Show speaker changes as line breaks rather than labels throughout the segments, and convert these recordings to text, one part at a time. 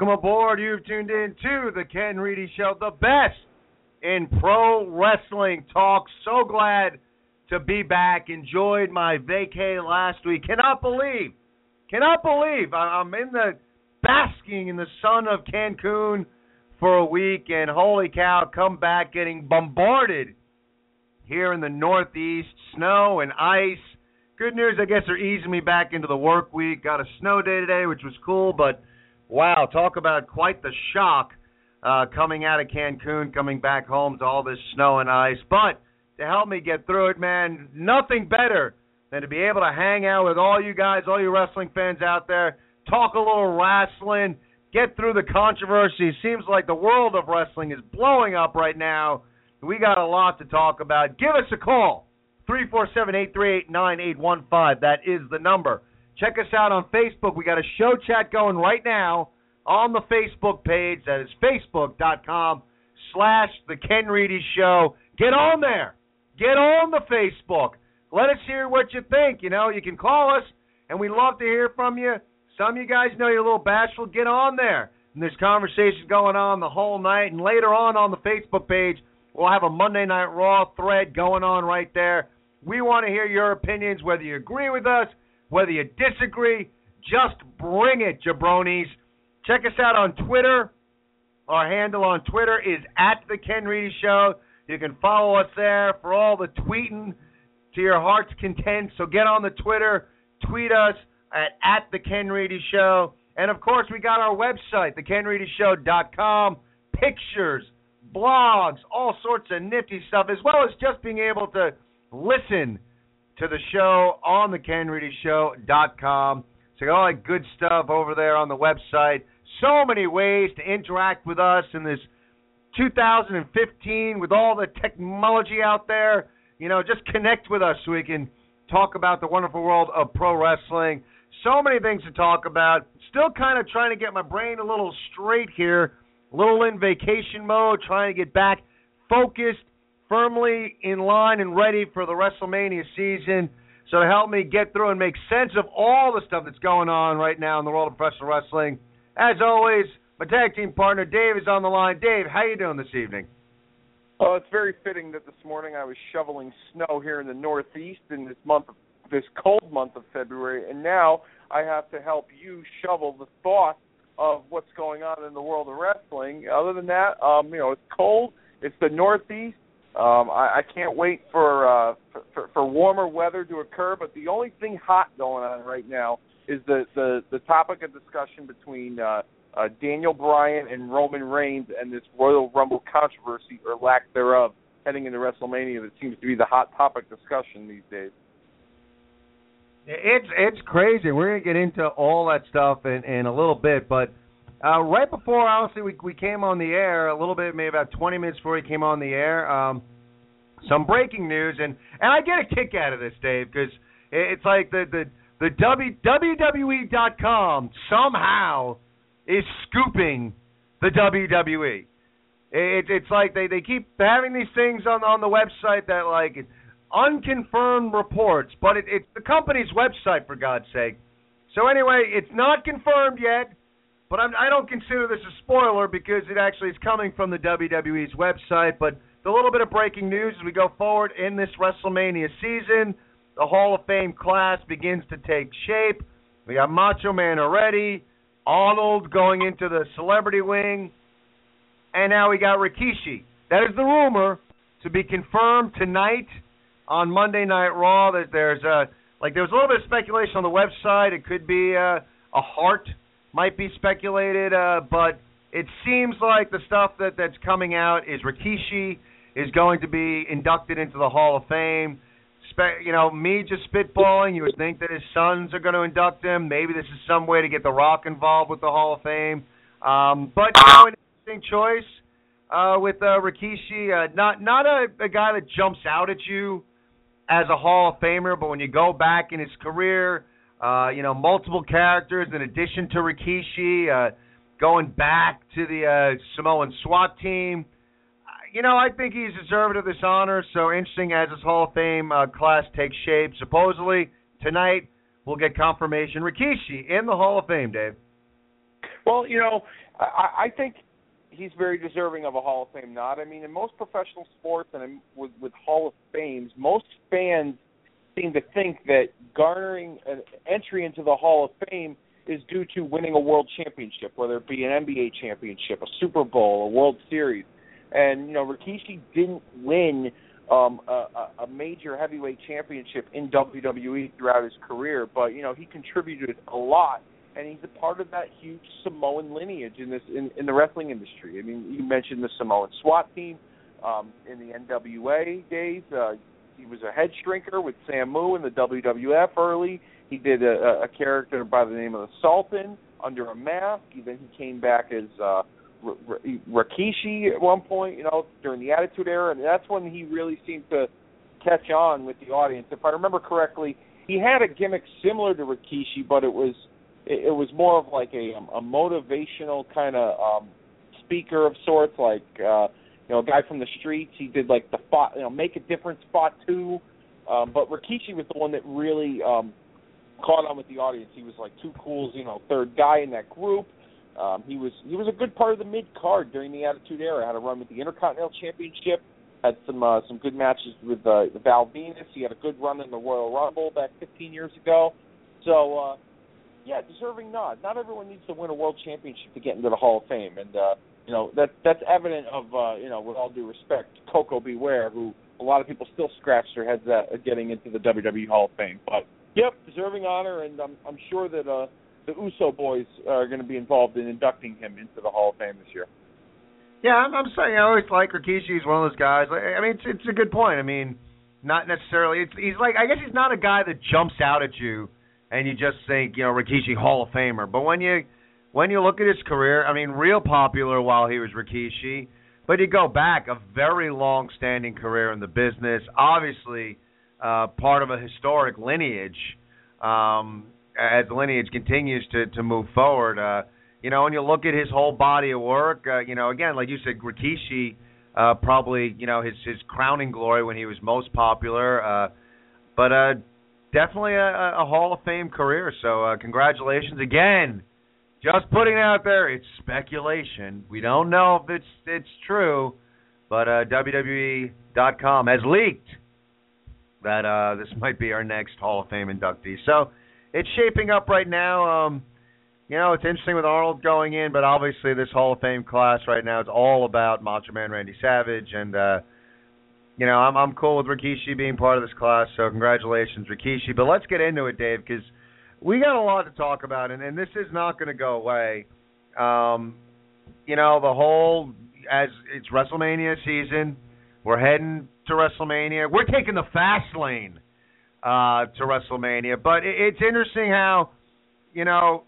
Welcome aboard. You've tuned in to the Ken Reedy Show, the best in pro wrestling talk. So glad to be back. Enjoyed my vacay last week. Cannot believe, cannot believe I'm in the basking in the sun of Cancun for a week, and holy cow, come back getting bombarded here in the Northeast. Snow and ice. Good news, I guess they're easing me back into the work week. Got a snow day today, which was cool, but wow, talk about quite the shock uh, coming out of Cancun, coming back home to all this snow and ice. But to help me get through it, man, nothing better than to be able to hang out with all you guys, all you wrestling fans out there, talk a little wrestling, get through the controversy. Seems like the world of wrestling is blowing up right now. We got a lot to talk about. Give us a call. 347-838-9815. That is the number. Check us out on Facebook. We got a show chat going right now on the Facebook page. That is facebook.com slash the Ken Reedy Show. Get on there. Get on the Facebook. Let us hear what you think. You know, you can call us, and we love to hear from you. Some of you guys know you're a little bashful. Get on there. And there's conversation going on the whole night. And later on on the Facebook page, we'll have a Monday Night Raw thread going on right there. We want to hear your opinions, whether you agree with us, whether you disagree. Just bring it, jabronis. Check us out on Twitter. Our handle on Twitter is at the Ken Reedy Show. You can follow us there for all the tweeting to your heart's content. So get on the Twitter, tweet us at at the Ken Reedy Show, and of course we got our website, thekenreedyshow.com. Pictures, blogs, all sorts of nifty stuff, as well as just being able to listen to the show on the thekenreedyshow.com. So all that good stuff over there on the website. So many ways to interact with us in this 2015 with all the technology out there. You know, just connect with us so we can talk about the wonderful world of pro wrestling. So many things to talk about. Still kind of trying to get my brain a little straight here. A little in vacation mode, trying to get back focused, firmly in line and ready for the WrestleMania season. So to help me get through and make sense of all the stuff that's going on right now in the world of professional wrestling, as always, my tag team partner Dave is on the line. Dave, how you doing this evening?
Oh, it's very fitting that this morning I was shoveling snow here in the Northeast in this month, of, this cold month of February, and now I have to help you shovel the thought of what's going on in the world of wrestling. Other than that, um, you know, it's cold. It's the Northeast. Um, I, I can't wait for, uh, for, for warmer weather to occur. But the only thing hot going on right now is the the, the topic of discussion between uh, uh, Daniel Bryan and Roman Reigns and this Royal Rumble controversy or lack thereof heading into WrestleMania. That seems to be the hot topic discussion these days.
It's it's crazy. We're gonna get into all that stuff in, in a little bit, but uh, right before honestly we we came on the air, a little bit, maybe about 20 minutes before we came on the air, um, some breaking news, and and I get a kick out of this, Dave, because it's like the the the w, WWE.com somehow is scooping the WWE. It, it's like they they keep having these things on on the website that like unconfirmed reports, but it, it's the company's website for God's sake. So anyway, it's not confirmed yet, but I'm, I don't consider this a spoiler because it actually is coming from the WWE's website. But the little bit of breaking news as we go forward in this WrestleMania season, the Hall of Fame class begins to take shape. We got Macho Man already, Arnold going into the celebrity wing, and now we got Rikishi. That is the rumor to be confirmed tonight on Monday Night Raw. That there's a like there was a little bit of speculation on the website. It could be uh, a heart might be speculated, uh, but it seems like the stuff that that's coming out is Rikishi is going to be inducted into the Hall of Fame. Spe- you know, me just spitballing, you would think that his sons are going to induct him. Maybe this is some way to get The Rock involved with the Hall of Fame. Um, but you know, an interesting choice uh, with uh, Rikishi. Uh, not not a, a guy that jumps out at you as a Hall of Famer, but when you go back in his career, uh, you know, multiple characters in addition to Rikishi, uh, going back to the uh, Samoan SWAT team. Uh, You know, I think he's deserving of this honor. So interesting as this Hall of Fame uh, class takes shape. Supposedly tonight we'll get confirmation Rikishi in the Hall of Fame, Dave.
Well, you know, I, I think he's very deserving of a Hall of Fame nod. I mean, in most professional sports and in, with, with Hall of Fames, most fans seem to think that garnering an entry into the Hall of Fame is due to winning a world championship, whether it be an NBA championship, a Super Bowl, a World Series. And you know, Rikishi didn't win um, a, a- major heavyweight championship in WWE throughout his career, but you know, he contributed a lot and he's a part of that huge Samoan lineage in this in, in the wrestling industry. I mean, you mentioned the Samoan SWAT team um, in the NWA days. Uh, he was a head shrinker with Samu in the WWF early. He did a, a- character by the name of the Sultan under a mask. He, then he came back as uh, R- R- Rikishi at one point, you know, during the Attitude Era, and that's when he really seemed to catch on with the audience. If I remember correctly, he had a gimmick similar to Rikishi, but it was it, it was more of like a um, a motivational kind of um speaker of sorts like uh you know a guy from the streets he did like the spot you know make a difference spot two. Um but Rikishi was the one that really um caught on with the audience. He was like too cool you know third guy in that group. Um he was he was a good part of the mid card during the attitude era. Had a run with the intercontinental championship had some uh, some good matches with uh, Val Venis. He had a good run in the Royal Rumble back 15 years ago. So uh yeah, deserving nod. Not everyone needs to win a world championship to get into the Hall of Fame, and uh, you know that that's evident of uh, you know with all due respect, Koko B. Ware, who a lot of people still scratch their heads at, getting into the WWE Hall of Fame. But yep, deserving honor, and I'm I'm sure that uh, the Uso boys are going to be involved in inducting him into the Hall of Fame this year.
Yeah, I'm, I'm saying I always like Rikishi. He's one of those guys. I mean, it's it's a good point. I mean, not necessarily. It's he's like I guess he's not a guy that jumps out at you and you just think you know Rikishi Hall of Famer. But when you when you look at his career, I mean, real popular while he was Rikishi. But you go back a very long-standing career in the business. Obviously, uh, part of a historic lineage. Um, as the lineage continues to to move forward, uh, you know, and you look at his whole body of work. Uh, you know, again, like you said, Rikishi. Uh, probably, you know, his his crowning glory when he was most popular. Uh, but uh, definitely a, a Hall of Fame career. So uh, congratulations again. Just putting it out there. It's speculation. We don't know if it's it's true, but uh, WWE.com has leaked that uh, this might be our next Hall of Fame inductee. So it's shaping up right now. Um, you know, it's interesting with Arnold going in, but obviously this Hall of Fame class right now is all about Macho Man Randy Savage, and uh, you know, I'm I'm cool with Rikishi being part of this class. So congratulations, Rikishi. But let's get into it, Dave, because we got a lot to talk about, and, and this is not going to go away. Um, you know, the whole as it's WrestleMania season, we're heading to WrestleMania. We're taking the fast lane uh, to WrestleMania, but it, it's interesting how you know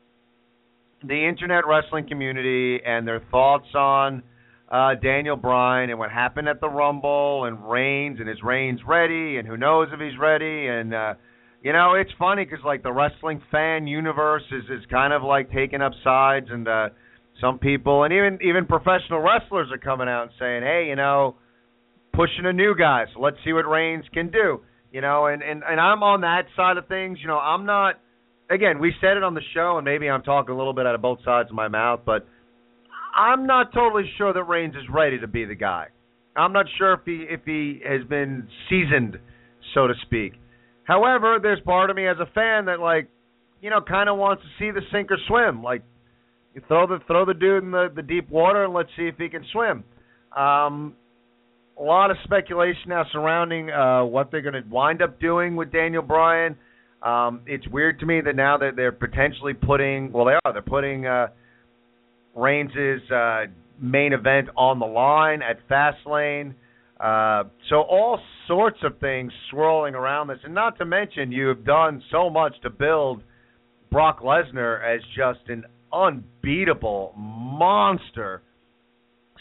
the internet wrestling community and their thoughts on uh, Daniel Bryan and what happened at the Rumble and Reigns and is Reigns ready and who knows if he's ready and uh, you know it's funny because like the wrestling fan universe is is kind of like taking up sides and uh, some people and even even professional wrestlers are coming out and saying hey you know pushing a new guy so let's see what Reigns can do you know and and and I'm on that side of things you know I'm not again, we said it on the show, and maybe I'm talking a little bit out of both sides of my mouth, but I'm not totally sure that Reigns is ready to be the guy. I'm not sure if he if he has been seasoned, so to speak. However, there's part of me as a fan that like, you know, kind of wants to see the sink or swim. Like, you throw the throw the dude in the the deep water and let's see if he can swim. Um, a lot of speculation now surrounding uh, what they're going to wind up doing with Daniel Bryan. Um, it's weird to me that now that they're potentially putting, well, they are. They're putting uh, Reigns' uh, main event on the line at Fastlane. Uh, so all sorts of things swirling around this, and not to mention you have done so much to build Brock Lesnar as just an unbeatable monster.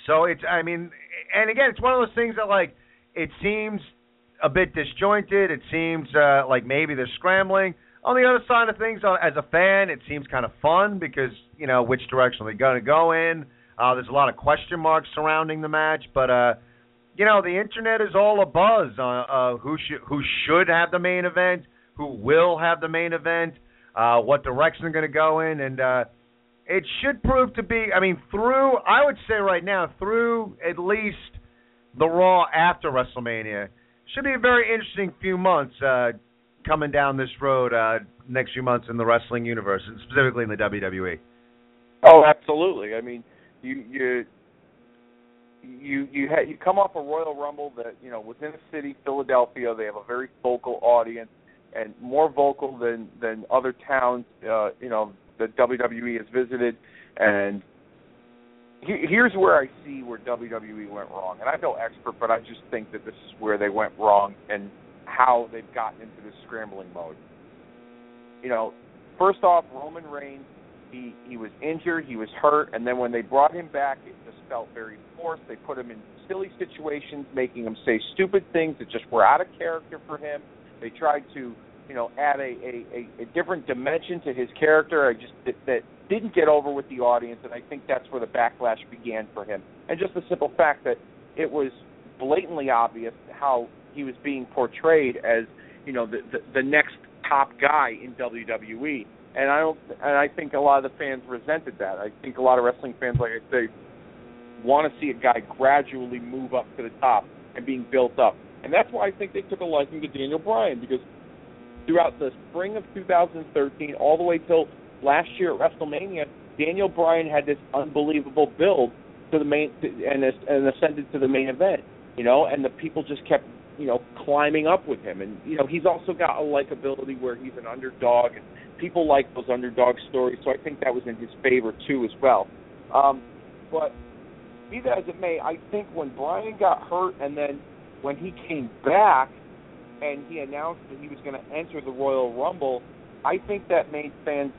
So it's, I mean, and again, it's one of those things that like it seems a bit disjointed. It seems uh, like maybe they're scrambling. On the other side of things, uh, as a fan, it seems kind of fun because you know which direction they're going to go in. Uh, there's a lot of question marks surrounding the match, but uh, you know the internet is all a buzz on uh, who should who should have the main event, who will have the main event, uh, what direction they're going to go in, and uh, it should prove to be. I mean, through I would say right now through at least the Raw after WrestleMania should be a very interesting few months uh, coming down this road uh, next few months in the wrestling universe, and specifically in the WWE.
Oh, absolutely. I mean, you you you you ha- you come off a Royal Rumble that you know within a city, Philadelphia. They have a very vocal audience, and more vocal than than other towns. Uh, you know that WWE has visited, and here's where I see where WWE went wrong. And I'm no expert, but I just think that this is where they went wrong and how they've gotten into this scrambling mode. You know, first off, Roman Reigns, he he was injured, he was hurt, and then when they brought him back, felt very forced. They put him in silly situations, making him say stupid things that just were out of character for him. They tried to, you know, add a a, a, a different dimension to his character. I just that, that didn't get over with the audience, and I think that's where the backlash began for him. And just the simple fact that it was blatantly obvious how he was being portrayed as, you know, the the, the next top guy in WWE. And I don't, and I think a lot of the fans resented that. I think a lot of wrestling fans, like I say, want to see a guy gradually move up to the top and being built up. And that's why I think they took a liking to Daniel Bryan because throughout the spring of 2013 all the way till last year at WrestleMania, Daniel Bryan had this unbelievable build to the main and and ascended to the main event. You know, and the people just kept you know climbing up with him, and you know he's also got a likability where he's an underdog, and people like those underdog stories. So I think that was in his favor too as well. Um, but be that as it may, I think when Bryan got hurt, and then when he came back, and he announced that he was going to enter the Royal Rumble, I think that made fans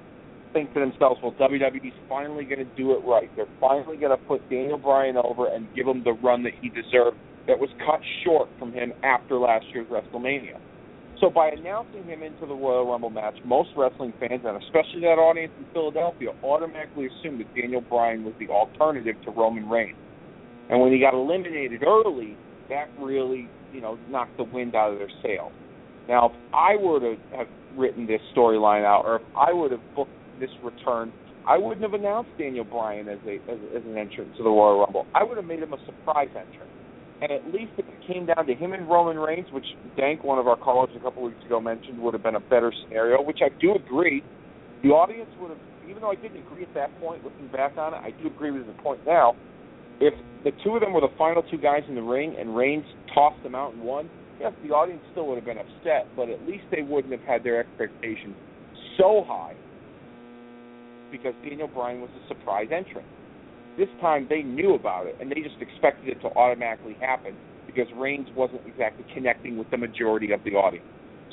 think to themselves, well, WWE's finally going to do it right. They're finally going to put Daniel Bryan over and give him the run that he deserved that was cut short from him after last year's WrestleMania. So by announcing him into the Royal Rumble match, most wrestling fans, and especially that audience in Philadelphia, automatically assumed that Daniel Bryan was the alternative to Roman Reigns. And when he got eliminated early, that really, you know, knocked the wind out of their sails. Now, if I were to have written this storyline out, or if I would have booked this return, I wouldn't have announced Daniel Bryan as a as, as an entrant to the Royal Rumble. I would have made him a surprise entrant. And at least if it came down to him and Roman Reigns, which Dank, one of our callers a couple weeks ago, mentioned would have been a better scenario, which I do agree. The audience would have, even though I didn't agree at that point, looking back on it, I do agree with the point now. If the two of them were the final two guys in the ring and Reigns tossed them out and won, yes, the audience still would have been upset, but at least they wouldn't have had their expectations so high because Daniel Bryan was a surprise entrant. This time they knew about it and they just expected it to automatically happen because Reigns wasn't exactly connecting with the majority of the audience.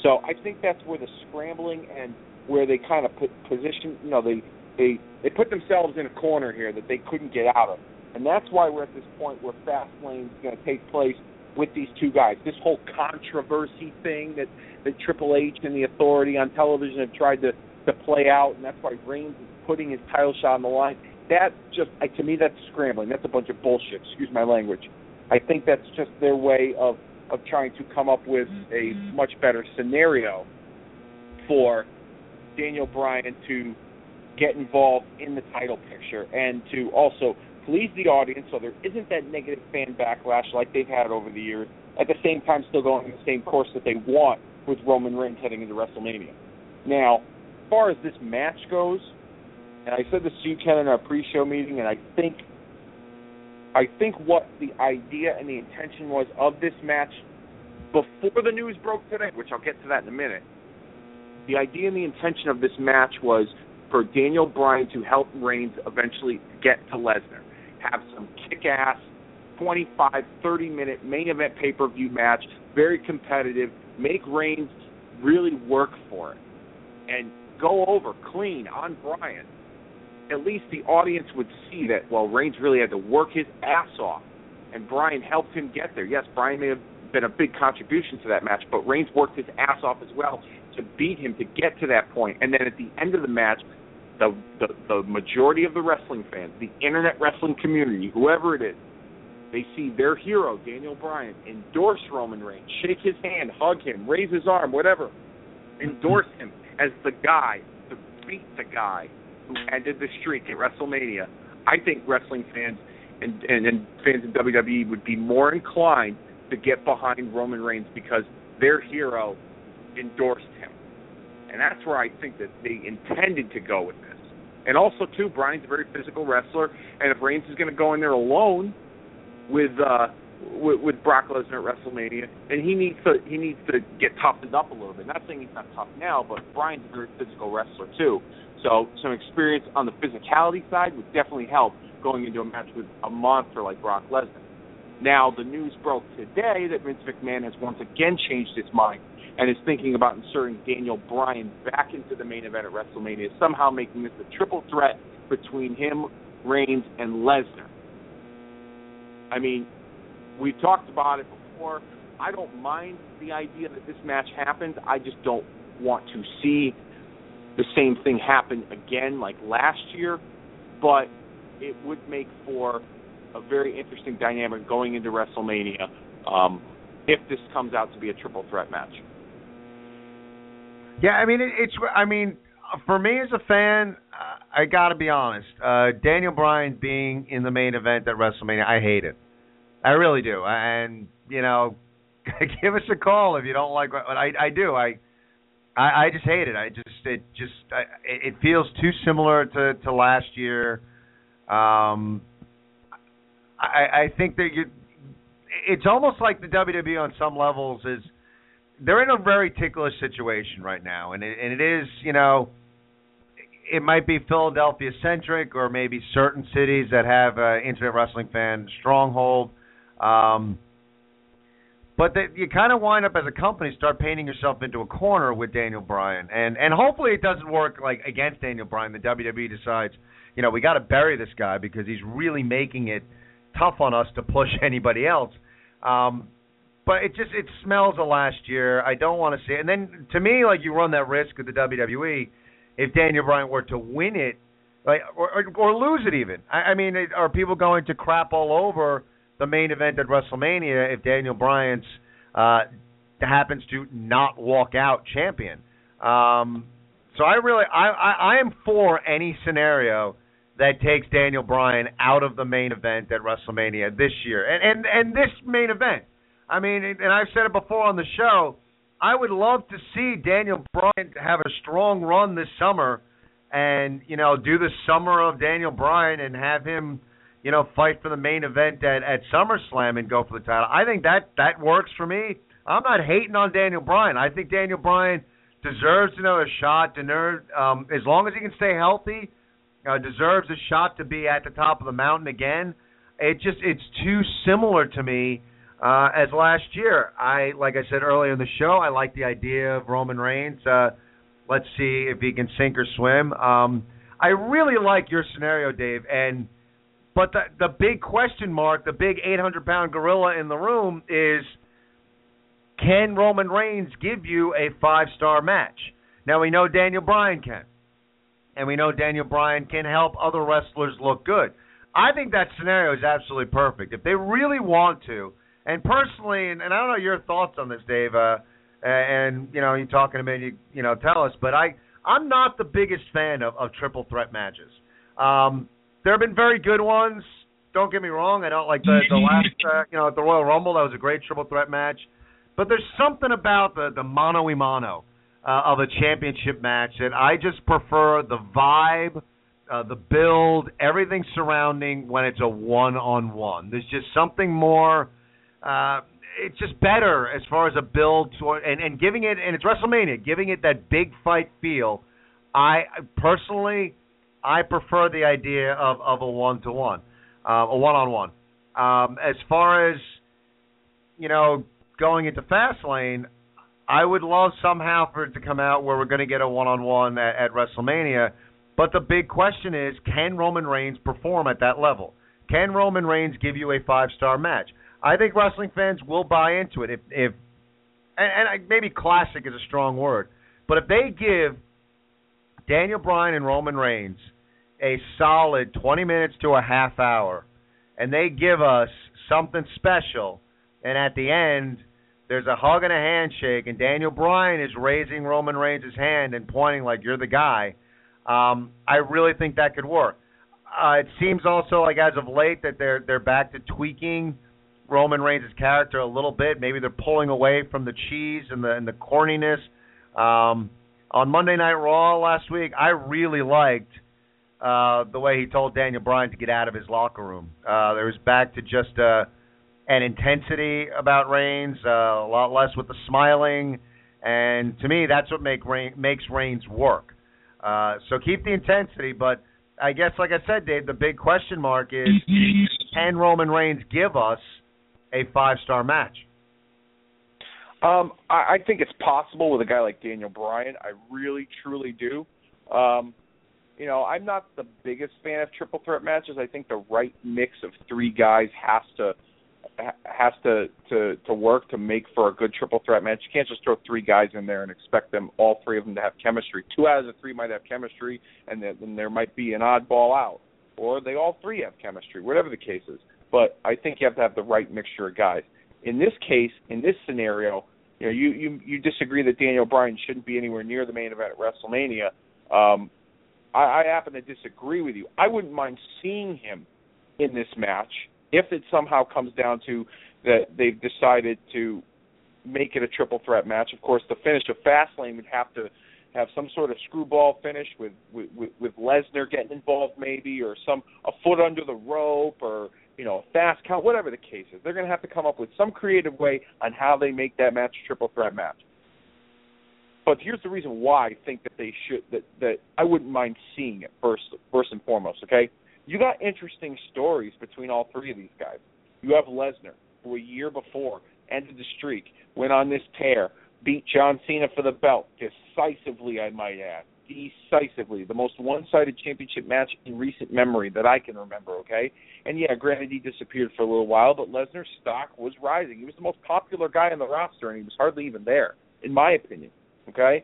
So I think that's where the scrambling and where they kind of put position, you know, they they they put themselves in a corner here that they couldn't get out of, and that's why we're at this point where Fastlane is going to take place with these two guys. This whole controversy thing that that Triple H and the Authority on television have tried to to play out, and that's why Reigns is putting his title shot on the line. That just I, to me that's scrambling. That's a bunch of bullshit. Excuse my language. I think that's just their way of of trying to come up with a mm-hmm. much better scenario for Daniel Bryan to get involved in the title picture and to also please the audience so there isn't that negative fan backlash like they've had over the years. At the same time, still going the same course that they want with Roman Reigns heading into WrestleMania. Now, as far as this match goes, and I said this to you, Ken, in our pre-show meeting, and I think, I think what the idea and the intention was of this match before the news broke today, which I'll get to that in a minute. The idea and the intention of this match was for Daniel Bryan to help Reigns eventually get to Lesnar, have some kick-ass 25, 30 minute main event pay per view match, very competitive, make Reigns really work for it, and go over clean on Bryan. At least the audience would see that, well, Reigns really had to work his ass off, and Bryan helped him get there. Yes, Bryan may have been a big contribution to that match, but Reigns worked his ass off as well to beat him to get to that point. And then at the end of the match, the, the the majority of the wrestling fans, the internet wrestling community, whoever it is, they see their hero, Daniel Bryan, endorse Roman Reigns, shake his hand, hug him, raise his arm, whatever, endorse him as the guy to beat the guy who ended the streak at WrestleMania. I think wrestling fans and, and, and fans in WWE would be more inclined to get behind Roman Reigns because their hero endorsed him. And that's where I think that they intended to go with this. And also, too, Bryan's a very physical wrestler, and if Reigns is going to go in there alone with uh, with, with Brock Lesnar at WrestleMania, and he needs to he needs to get toughened up a little bit. Not saying he's not tough now, but Bryan's a very physical wrestler too. So some experience on the physicality side would definitely help going into a match with a monster like Brock Lesnar. Now the news broke today that Vince McMahon has once again changed his mind and is thinking about inserting Daniel Bryan back into the main event at WrestleMania, somehow making this a triple threat between him, Reigns, and Lesnar. I mean, we talked about it before. I don't mind the idea that this match happens. I just don't want to see the same thing happen again like last year, but it would make for a very interesting dynamic going into WrestleMania um, if this comes out to be a triple threat match.
Yeah, I mean it, it's. I mean, for me as a fan, I got to be honest. Uh, Daniel Bryan being in the main event at WrestleMania, I hate it. I really do. And you know, give us a call if you don't like what I, I do. I, I I just hate it. I just it just I, it feels too similar to to last year. Um, I I think that you. It's almost like the WWE on some levels is they're in a very ticklish situation right now, and it, and it is you know it might be Philadelphia centric or maybe certain cities that have an internet wrestling fan stronghold. Um, but you kind of wind up as a company start painting yourself into a corner with Daniel Bryan, and and hopefully it doesn't work like against Daniel Bryan. The WWE decides, you know, we got to bury this guy because he's really making it tough on us to push anybody else. Um, but it just it smells of last year. I don't want to see it. And then to me, like you run that risk with the WWE if Daniel Bryan were to win it, like or or, or lose it even. I, I mean, it, are people going to crap all over? The main event at WrestleMania if Daniel Bryan's uh, happens to not walk out champion. Um, so I really I, I I am for any scenario that takes Daniel Bryan out of the main event at WrestleMania this year and and and this main event. I mean, and I've said it before on the show. I would love to see Daniel Bryan have a strong run this summer, and you know do the summer of Daniel Bryan and have him you know, fight for the main event at, at SummerSlam and go for the title. I think that that works for me. I'm not hating on Daniel Bryan. I think Daniel Bryan deserves another shot. Deserves, um, as long as he can stay healthy, uh, deserves a shot to be at the top of the mountain again. It just it's too similar to me uh, as last year. I like I said earlier in the show, I like the idea of Roman Reigns. Uh, let's see if he can sink or swim. Um, I really like your scenario, Dave, and but the the big question mark, the big 800 pound gorilla in the room is can Roman Reigns give you a five star match? Now we know Daniel Bryan can. And we know Daniel Bryan can help other wrestlers look good. I think that scenario is absolutely perfect. If they really want to, and personally, and, and I don't know your thoughts on this, Dave, uh, and you know, you're talking to me, you you know, tell us. But I I'm not the biggest fan of, of triple threat matches. Um, there have been very good ones. Don't get me wrong. I don't like the the last, uh, you know, at the Royal Rumble. That was a great triple threat match. But there's something about the the mano y mano uh, of a championship match that I just prefer the vibe, uh, the build, everything surrounding when it's a one on one. There's just something more. Uh, it's just better as far as a build to, and and giving it and it's WrestleMania, giving it that big fight feel. I personally, I prefer the idea of of a one to one, a one on one. As far as you know, going into Fastlane, I would love somehow for it to come out where we're going to get a one on one at WrestleMania. But the big question is, can Roman Reigns perform at that level? Can Roman Reigns give you a five star match? I think wrestling fans will buy into it if if and, and maybe classic is a strong word, but if they give Daniel Bryan and Roman Reigns a solid 20 minutes to a half hour and they give us something special and at the end there's a hug and a handshake and Daniel Bryan is raising Roman Reigns' hand and pointing like you're the guy, um, I really think that could work. Uh, it seems also like as of late that they're they're back to tweaking Roman Reigns' character a little bit. Maybe they're pulling away from the cheese and the and the corniness. Um, on Monday Night Raw last week, I really liked uh, the way he told Daniel Bryan to get out of his locker room. Uh, there was back to just uh, an intensity about Reigns, uh, a lot less with the smiling, and to me, that's what make Reigns, makes Reigns work. Uh, so keep the intensity, but I guess, like I said, Dave, the big question mark is: Can Roman Reigns give us a five star match?
Um, I, I think it's possible with a guy like Daniel Bryan. I really, truly do. Um, you know, I'm not the biggest fan of triple threat matches. I think the right mix of three guys has to has to to to work to make for a good triple threat match. You can't just throw three guys in there and expect them all three of them to have chemistry. Two out of the three might have chemistry, and then there might be an oddball out, or they all three have chemistry. Whatever the case is, but I think you have to have the right mixture of guys. In this case, in this scenario, you know, you you you disagree that Daniel Bryan shouldn't be anywhere near the main event at WrestleMania. Um, I, I happen to disagree with you. I wouldn't mind seeing him in this match if it somehow comes down to that they've decided to make it a triple threat match. Of course, the finish of Fastlane would have to have some sort of screwball finish with with, with Lesnar getting involved, maybe, or some a foot under the rope, or you know, fast count, whatever the case is. They're going to have to come up with some creative way on how they make that match a triple threat match. But here's the reason why I think that they should that that I wouldn't mind seeing it first first and foremost. Okay, you got interesting stories between all three of these guys. You have Lesnar, who a year before ended the streak, went on this tear, beat John Cena for the belt decisively, I might add. Decisively, the most one-sided championship match in recent memory that I can remember. Okay, and yeah, granted he disappeared for a little while, but Lesnar's stock was rising. He was the most popular guy on the roster, and he was hardly even there, in my opinion. Okay,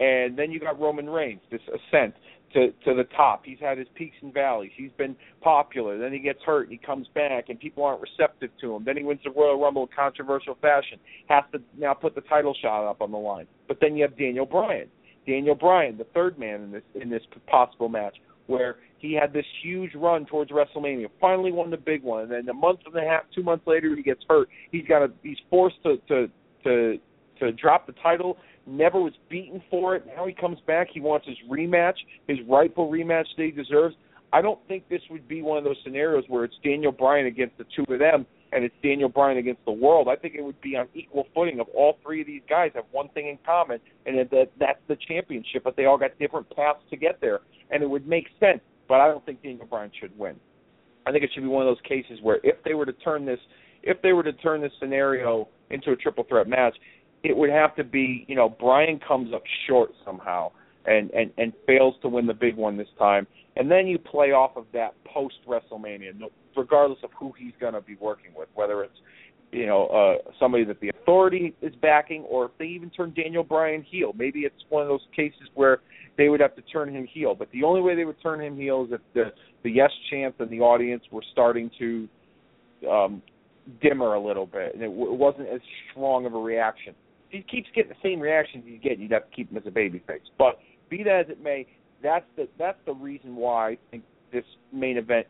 and then you got Roman Reigns, this ascent to to the top. He's had his peaks and valleys. He's been popular. Then he gets hurt and he comes back and people aren't receptive to him. Then he wins the Royal Rumble in controversial fashion. Has to now put the title shot up on the line. But then you have Daniel Bryan. Daniel Bryan, the third man in this in this possible match, where he had this huge run towards WrestleMania, finally won the big one, and then a month and a half, two months later, he gets hurt. He's got a he's forced to to to to drop the title never was beaten for it. Now he comes back. He wants his rematch, his rightful rematch that he deserves. I don't think this would be one of those scenarios where it's Daniel Bryan against the two of them and it's Daniel Bryan against the world. I think it would be on equal footing of all three of these guys have one thing in common, and that that's the championship. But they all got different paths to get there, and it would make sense. But I don't think Daniel Bryan should win. I think it should be one of those cases where if they were to turn this, if they were to turn this scenario into a triple threat match, it would have to be, you know, Bryan comes up short somehow and and and fails to win the big one this time, and then you play off of that post WrestleMania, regardless of who he's going to be working with, whether it's you know uh somebody that the authority is backing, or if they even turn Daniel Bryan heel. Maybe it's one of those cases where they would have to turn him heel. But the only way they would turn him heel is if the the yes chants and the audience were starting to um dimmer a little bit, and it, w- it wasn't as strong of a reaction If he keeps getting the same reactions he's getting, you'd have to keep him as a babyface. But be that as it may, that's the that's the reason why I think this main event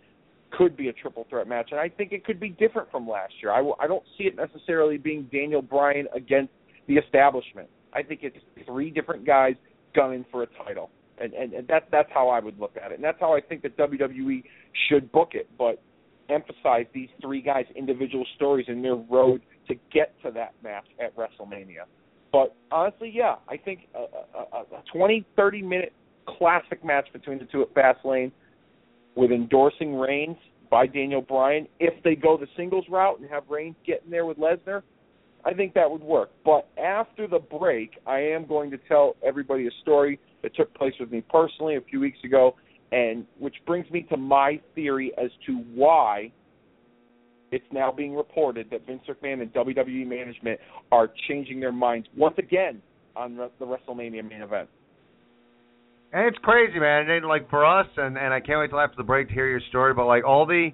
could be a triple threat match, and I think it could be different from last year. I w- I don't see it necessarily being Daniel Bryan against the establishment. I think it's three different guys gunning for a title, and and, and that that's how I would look at it, and that's how I think that WWE should book it. But emphasize these three guys' individual stories and their road to get to that match at WrestleMania. But honestly, yeah, I think a, a, a 20, 30 minute classic match between the two at Fastlane with endorsing Reigns by Daniel Bryan. If they go the singles route and have Reigns get in there with Lesnar, I think that would work. But after the break, I am going to tell everybody a story that took place with me personally a few weeks ago, and which brings me to my theory as to why it's now being reported that Vince McMahon and WWE management are changing their minds once again on the WrestleMania main event.
And it's crazy, man. And like for us, and and I can't wait till after the break to hear your story. But like all the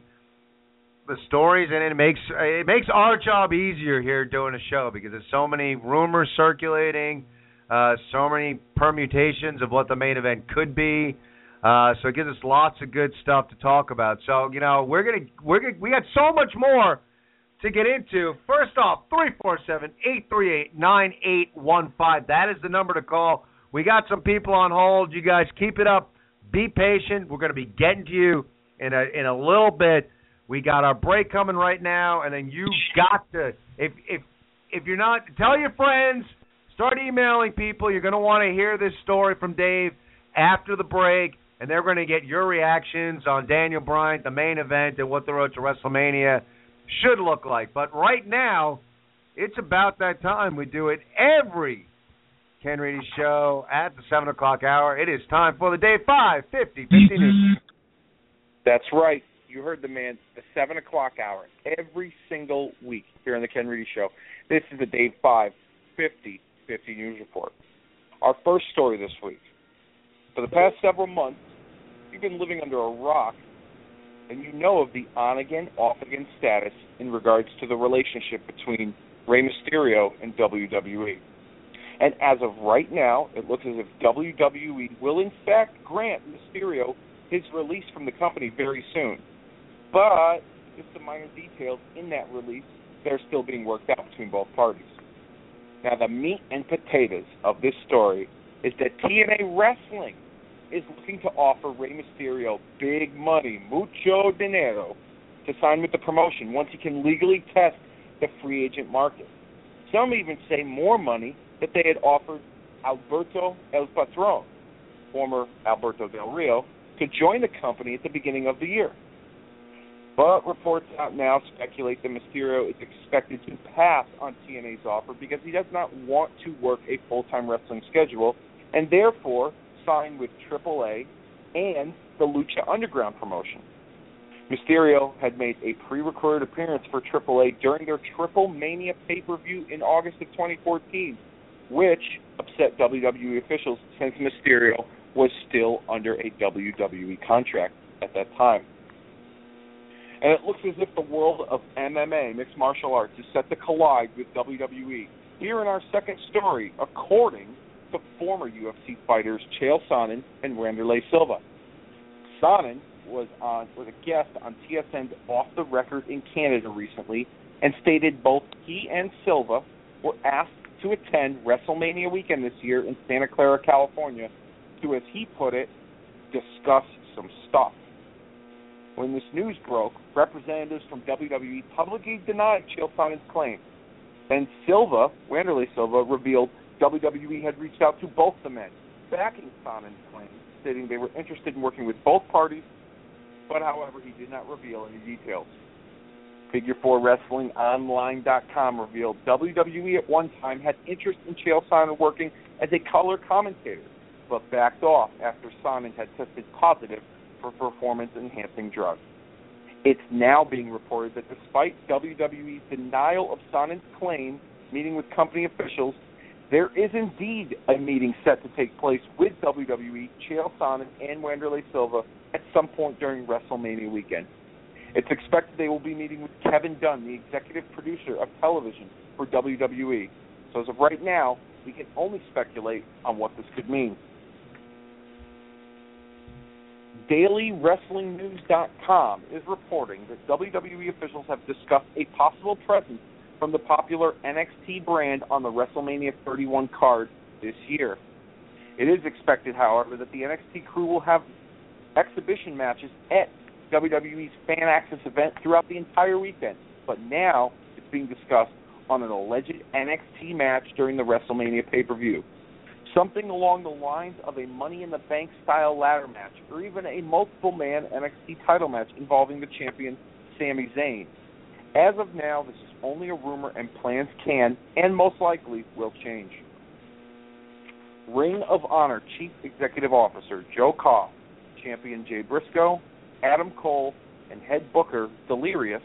the stories, and it makes it makes our job easier here doing a show because there's so many rumors circulating, uh, so many permutations of what the main event could be. Uh, so it gives us lots of good stuff to talk about. So you know we're gonna we're gonna we got so much more to get into. First off, three four seven eight three eight nine eight one five. That is the number to call. We got some people on hold. You guys keep it up. Be patient. We're going to be getting to you in a in a little bit. We got our break coming right now, and then you got to if if if you're not tell your friends, start emailing people. You're going to want to hear this story from Dave after the break, and they're going to get your reactions on Daniel Bryan, the main event, and what the road to WrestleMania should look like. But right now, it's about that time. We do it every Ken Reedy Show at the 7 o'clock hour. It is time for the day 550 50 news.
That's right. You heard the man, the 7 o'clock hour, every single week here on the Ken Reedy Show. This is the day 550 50 news report. Our first story this week. For the past several months, you've been living under a rock, and you know of the on again, off again status in regards to the relationship between Rey Mysterio and WWE. And as of right now, it looks as if WWE will in fact grant Mysterio his release from the company very soon. But just some minor details in that release that are still being worked out between both parties. Now, the meat and potatoes of this story is that TNA Wrestling is looking to offer Rey Mysterio big money, mucho dinero, to sign with the promotion once he can legally test the free agent market. Some even say more money that they had offered Alberto El Patron, former Alberto Del Rio, to join the company at the beginning of the year. But reports out now speculate that Mysterio is expected to pass on TNA's offer because he does not want to work a full time wrestling schedule and therefore sign with AAA and the Lucha Underground promotion. Mysterio had made a pre recorded appearance for AAA during their Triple Mania pay per view in August of 2014 which upset WWE officials since Mysterio was still under a WWE contract at that time. And it looks as if the world of MMA, mixed martial arts, is set to collide with WWE. Here in our second story, according to former UFC fighters Chael Sonnen and Wanderlei Silva. Sonnen was on was a guest on TSN's Off the Record in Canada recently and stated both he and Silva were asked to attend WrestleMania weekend this year in Santa Clara, California, to, as he put it, discuss some stuff. When this news broke, representatives from WWE publicly denied Chael Sonnen's claim. Then Silva, Wanderlei Silva, revealed WWE had reached out to both the men, backing Sonnen's claim, stating they were interested in working with both parties, but however, he did not reveal any details. Figure 4 Wrestling Online.com revealed WWE at one time had interest in Chael Sonnen working as a color commentator, but backed off after Sonnen had tested positive for performance enhancing drugs. It's now being reported that despite WWE's denial of Sonnen's claim meeting with company officials, there is indeed a meeting set to take place with WWE, Chael Sonnen, and Wanderlei Silva at some point during WrestleMania weekend. It's expected they will be meeting with Kevin Dunn, the executive producer of television for WWE. So as of right now, we can only speculate on what this could mean. DailyWrestlingNews.com is reporting that WWE officials have discussed a possible presence from the popular NXT brand on the WrestleMania 31 card this year. It is expected, however, that the NXT crew will have exhibition matches at WWE's Fan Access event throughout the entire weekend. But now it's being discussed on an alleged NXT match during the WrestleMania pay per view. Something along the lines of a Money in the Bank style ladder match, or even a multiple man NXT title match involving the champion Sami Zayn. As of now, this is only a rumor, and plans can and most likely will change. Ring of Honor Chief Executive Officer Joe Koff, champion Jay Briscoe, Adam Cole, and head booker Delirious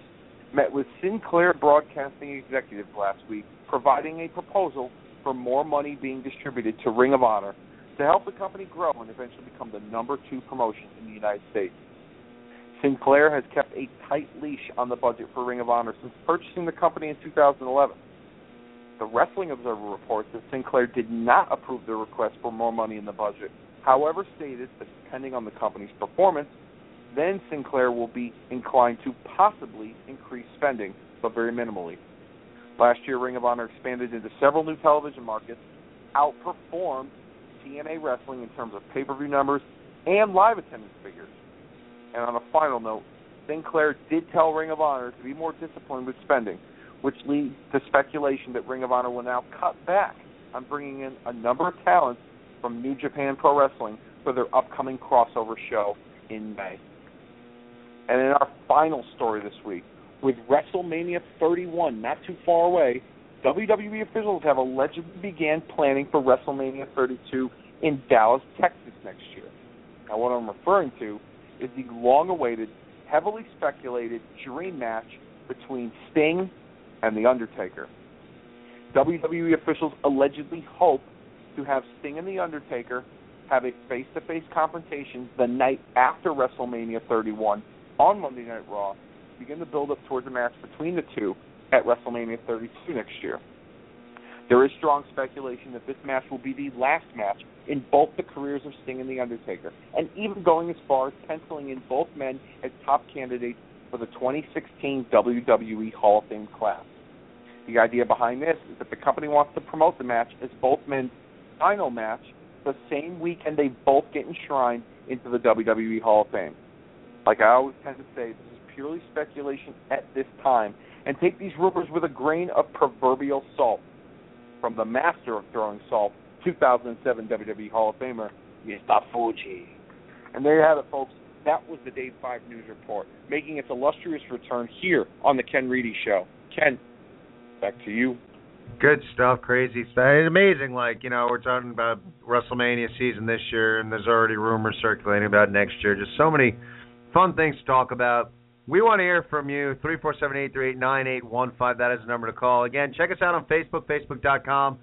met with Sinclair Broadcasting executives last week, providing a proposal for more money being distributed to Ring of Honor to help the company grow and eventually become the number two promotion in the United States. Sinclair has kept a tight leash on the budget for Ring of Honor since purchasing the company in 2011. The Wrestling Observer reports that Sinclair did not approve the request for more money in the budget, however, stated that depending on the company's performance, then Sinclair will be inclined to possibly increase spending, but very minimally. Last year, Ring of Honor expanded into several new television markets, outperformed TNA Wrestling in terms of pay per view numbers and live attendance figures. And on a final note, Sinclair did tell Ring of Honor to be more disciplined with spending, which leads to speculation that Ring of Honor will now cut back on bringing in a number of talents from New Japan Pro Wrestling for their upcoming crossover show in May. And in our final story this week, with WrestleMania 31 not too far away, WWE officials have allegedly began planning for WrestleMania 32 in Dallas, Texas next year. Now, what I'm referring to is the long-awaited, heavily speculated dream match between Sting and The Undertaker. WWE officials allegedly hope to have Sting and The Undertaker have a face-to-face confrontation the night after WrestleMania 31 on Monday Night Raw begin the build up towards a match between the two at WrestleMania 32 next year. There is strong speculation that this match will be the last match in both the careers of Sting and The Undertaker, and even going as far as penciling in both men as top candidates for the 2016 WWE Hall of Fame class. The idea behind this is that the company wants to promote the match as both men's final match the same weekend they both get enshrined into the WWE Hall of Fame. Like I always tend to say, this is purely speculation at this time, and take these rumors with a grain of proverbial salt. From the master of throwing salt, 2007 WWE Hall of Famer, Mr. Fuji. And there you have it, folks. That was the Day 5 News Report, making its illustrious return here on the Ken Reedy Show. Ken, back to you.
Good stuff, crazy stuff. It's amazing. Like you know, we're talking about WrestleMania season this year, and there's already rumors circulating about next year. Just so many fun things to talk about. We want to hear from you. Three four seven eight three eight nine eight one five. That is the number to call. Again, check us out on Facebook, facebook.com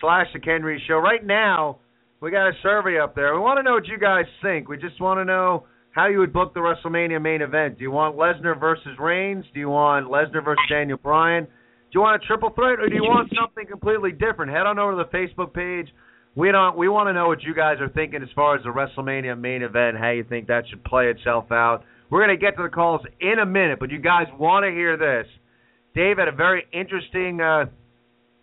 slash the Ken Show. Right now, we got a survey up there. We want to know what you guys think. We just want to know how you would book the WrestleMania main event. Do you want Lesnar versus Reigns? Do you want Lesnar versus Daniel Bryan? Do you want a triple threat, or do you want something completely different? Head on over to the Facebook page. We don't. We want to know what you guys are thinking as far as the WrestleMania main event. How you think that should play itself out. We're going to get to the calls in a minute, but you guys want to hear this. Dave had a very interesting uh,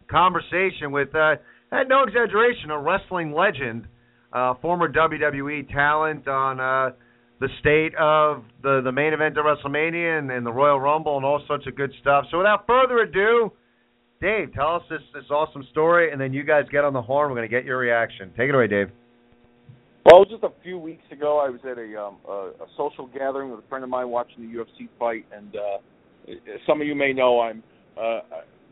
conversation with, uh, had no exaggeration, a wrestling legend, uh, former WWE talent on uh, the state of the the main event of WrestleMania and, and the Royal Rumble and all sorts of good stuff. So without further ado, Dave, tell us this this awesome story, and then you guys get on the horn. We're going to get your reaction. Take it away, Dave.
Well, just a few weeks ago, I was at a, um, a, a social gathering with a friend of mine watching the UFC fight, and uh, some of you may know I'm uh,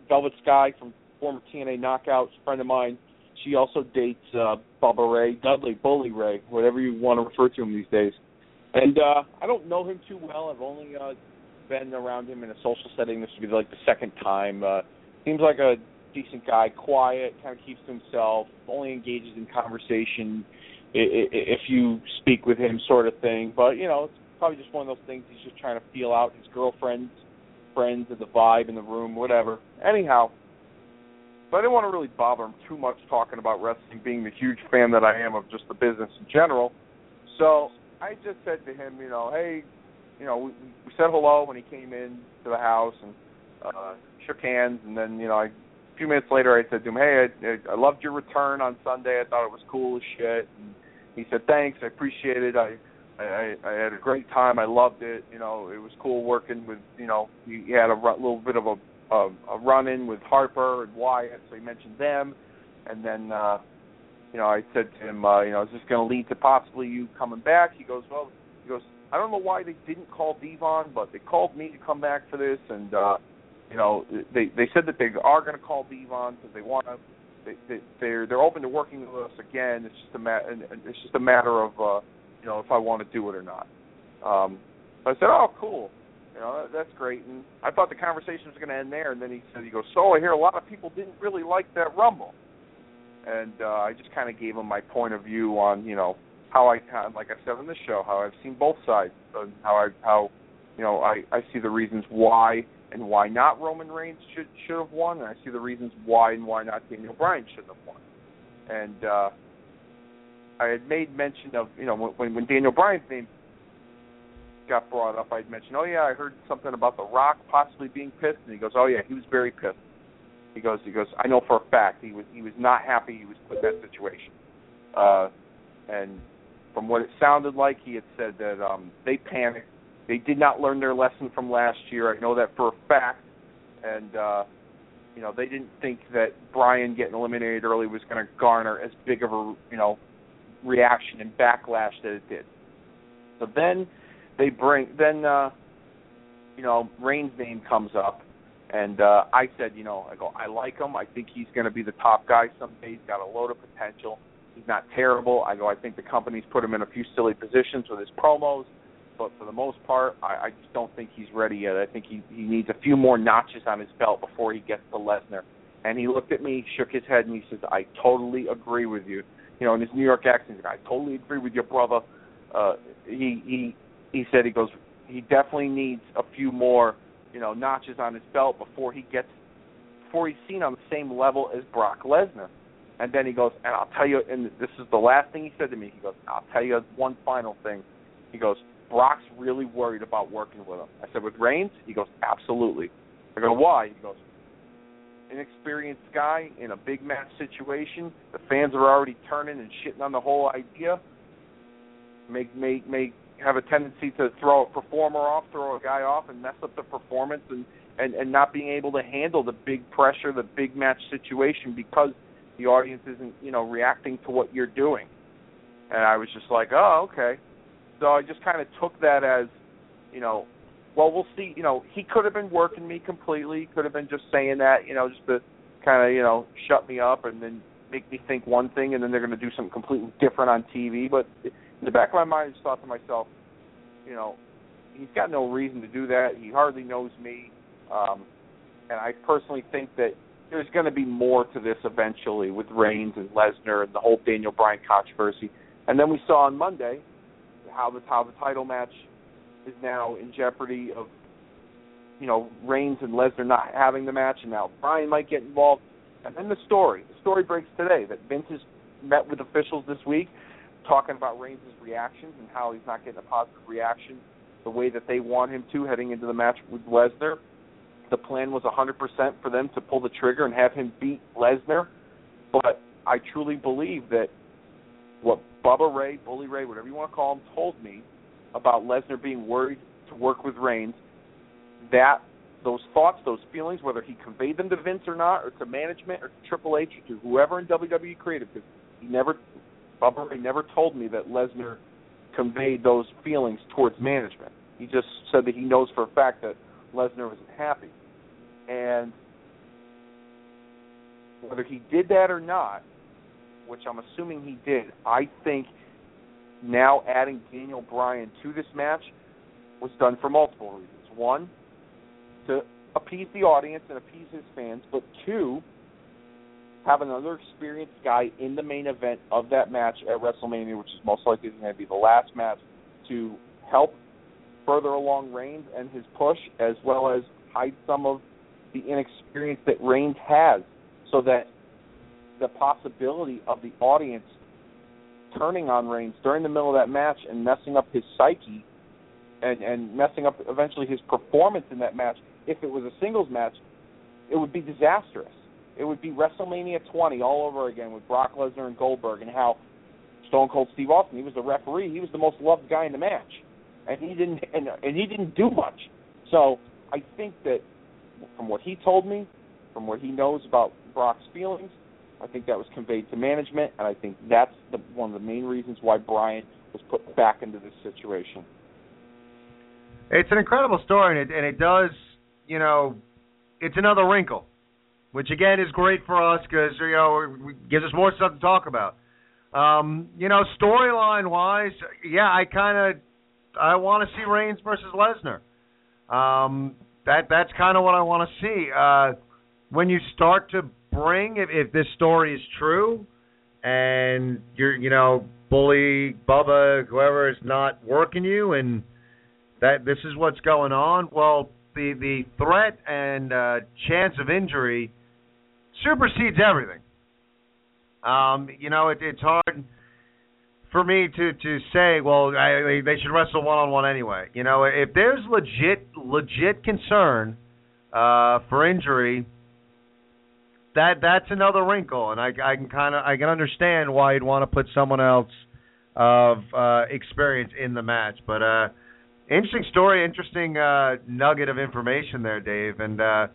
Velvet Sky from former TNA Knockouts, friend of mine. She also dates uh, Bubba Ray, Dudley Bully Ray, whatever you want to refer to him these days. And uh, I don't know him too well. I've only uh, been around him in a social setting. This would be like the second time. Uh, seems like a decent guy, quiet, kind of keeps to himself, only engages in conversation if you speak with him, sort of thing. But you know, it's probably just one of those things. He's just trying to feel out his girlfriend's friends and the vibe in the room, whatever. Anyhow, so I didn't want to really bother him too much talking about wrestling, being the huge fan that I am of just the business in general. So I just said to him, you know, hey, you know, we, we said hello when he came in to the house and uh, shook hands, and then you know, I, a few minutes later, I said to him, hey, I, I loved your return on Sunday. I thought it was cool as shit. And he said, thanks, I appreciate it. I I, I had a great time. I loved it. You know, it was cool working with. You know, he, had a r- little bit of a a, a run in with Harper and Wyatt, so he mentioned them, and then. uh you know, I said to him, uh, you know, is this going to lead to possibly you coming back? He goes, well, he goes, I don't know why they didn't call Devon, but they called me to come back for this, and uh, you know, they they said that they are going to call Devon because they want to. They, they they're they're open to working with us again. It's just a ma- it's just a matter of uh, you know if I want to do it or not. Um, I said, oh, cool. You know, that's great. And I thought the conversation was going to end there. And then he said, he goes, so I hear a lot of people didn't really like that Rumble and uh, I just kind of gave him my point of view on you know how I like I said on the show how I've seen both sides and how I how you know I I see the reasons why and why not Roman Reigns should should have won and I see the reasons why and why not Daniel Bryan shouldn't have won and uh I had made mention of you know when when Daniel Bryan's name got brought up I had mentioned oh yeah I heard something about The Rock possibly being pissed and he goes oh yeah he was very pissed he goes, he goes. I know for a fact he was he was not happy he was put in that situation. Uh, and from what it sounded like, he had said that um, they panicked. They did not learn their lesson from last year. I know that for a fact. And uh, you know, they didn't think that Bryan getting eliminated early was going to garner as big of a you know reaction and backlash that it did. So then they bring then uh, you know Reigns' name comes up and uh, I said, you know, I go, I like him. I think he's going to be the top guy someday. He's got a load of potential. He's not terrible. I go, I think the company's put him in a few silly positions with his promos, but for the most part, I, I just don't think he's ready yet. I think he he needs a few more notches on his belt before he gets to Lesnar. And he looked at me, shook his head, and he says, I totally agree with you. You know, in his New York accent, I totally agree with your brother. Uh, he he he said he goes, he definitely needs a few more you know notches on his belt before he gets before he's seen on the same level as Brock Lesnar. And then he goes, and I'll tell you, and this is the last thing he said to me. He goes, I'll tell you one final thing. He goes, Brock's really worried about working with him. I said, with Reigns? He goes, absolutely. I go, why? He goes, inexperienced guy in a big match situation. The fans are already turning and shitting on the whole idea. Make make make have a tendency to throw a performer off, throw a guy off, and mess up the performance, and and and not being able to handle the big pressure, the big match situation because the audience isn't you know reacting to what you're doing. And I was just like, oh okay. So I just kind of took that as, you know, well we'll see. You know, he could have been working me completely. Could have been just saying that, you know, just to kind of you know shut me up and then make me think one thing, and then they're going to do something completely different on TV. But in the back of my mind, I just thought to myself, you know, he's got no reason to do that. He hardly knows me, um, and I personally think that there's going to be more to this eventually with Reigns and Lesnar and the whole Daniel Bryan controversy. And then we saw on Monday how the how the title match is now in jeopardy of you know Reigns and Lesnar not having the match, and now Bryan might get involved. And then the story, the story breaks today that Vince has met with officials this week talking about Reigns' reactions and how he's not getting a positive reaction the way that they want him to heading into the match with Lesnar. The plan was 100% for them to pull the trigger and have him beat Lesnar, but I truly believe that what Bubba Ray, Bully Ray, whatever you want to call him, told me about Lesnar being worried to work with Reigns, that those thoughts, those feelings, whether he conveyed them to Vince or not, or to management, or to Triple H, or to whoever in WWE creative, because he never Bubba Ray never told me that Lesnar conveyed those feelings towards management. He just said that he knows for a fact that Lesnar wasn't happy. And whether he did that or not, which I'm assuming he did, I think now adding Daniel Bryan to this match was done for multiple reasons. One, to appease the audience and appease his fans, but two, have another experienced guy in the main event of that match at WrestleMania, which is most likely going to be the last match, to help further along Reigns and his push, as well as hide some of the inexperience that Reigns has, so that the possibility of the audience turning on Reigns during the middle of that match and messing up his psyche and and messing up eventually his performance in that match. If it was a singles match, it would be disastrous. It would be WrestleMania 20 all over again with Brock Lesnar and Goldberg and how Stone Cold Steve Austin, he was the referee, he was the most loved guy in the match, and he didn't and and he didn't do much. So I think that from what he told me, from what he knows about Brock's feelings, I think that was conveyed to management, and I think that's the, one of the main reasons why Bryan was put back into this situation.
It's an incredible story, and it, and it does, you know, it's another wrinkle, which again is great for us because you know it gives us more stuff to talk about. Um, you know, storyline wise, yeah, I kind of I want to see Reigns versus Lesnar. Um, that that's kind of what I want to see. Uh, when you start to bring, if, if this story is true, and you're, you know, bully Bubba, whoever is not working you, and that this is what's going on. Well, the the threat and uh, chance of injury supersedes everything. Um, you know, it, it's hard for me to to say, well, I, they should wrestle one on one anyway. You know, if there's legit legit concern uh, for injury, that that's another wrinkle, and I I can kind of I can understand why you'd want to put someone else of uh, experience in the match, but. uh interesting story, interesting uh, nugget of information there, Dave, and uh,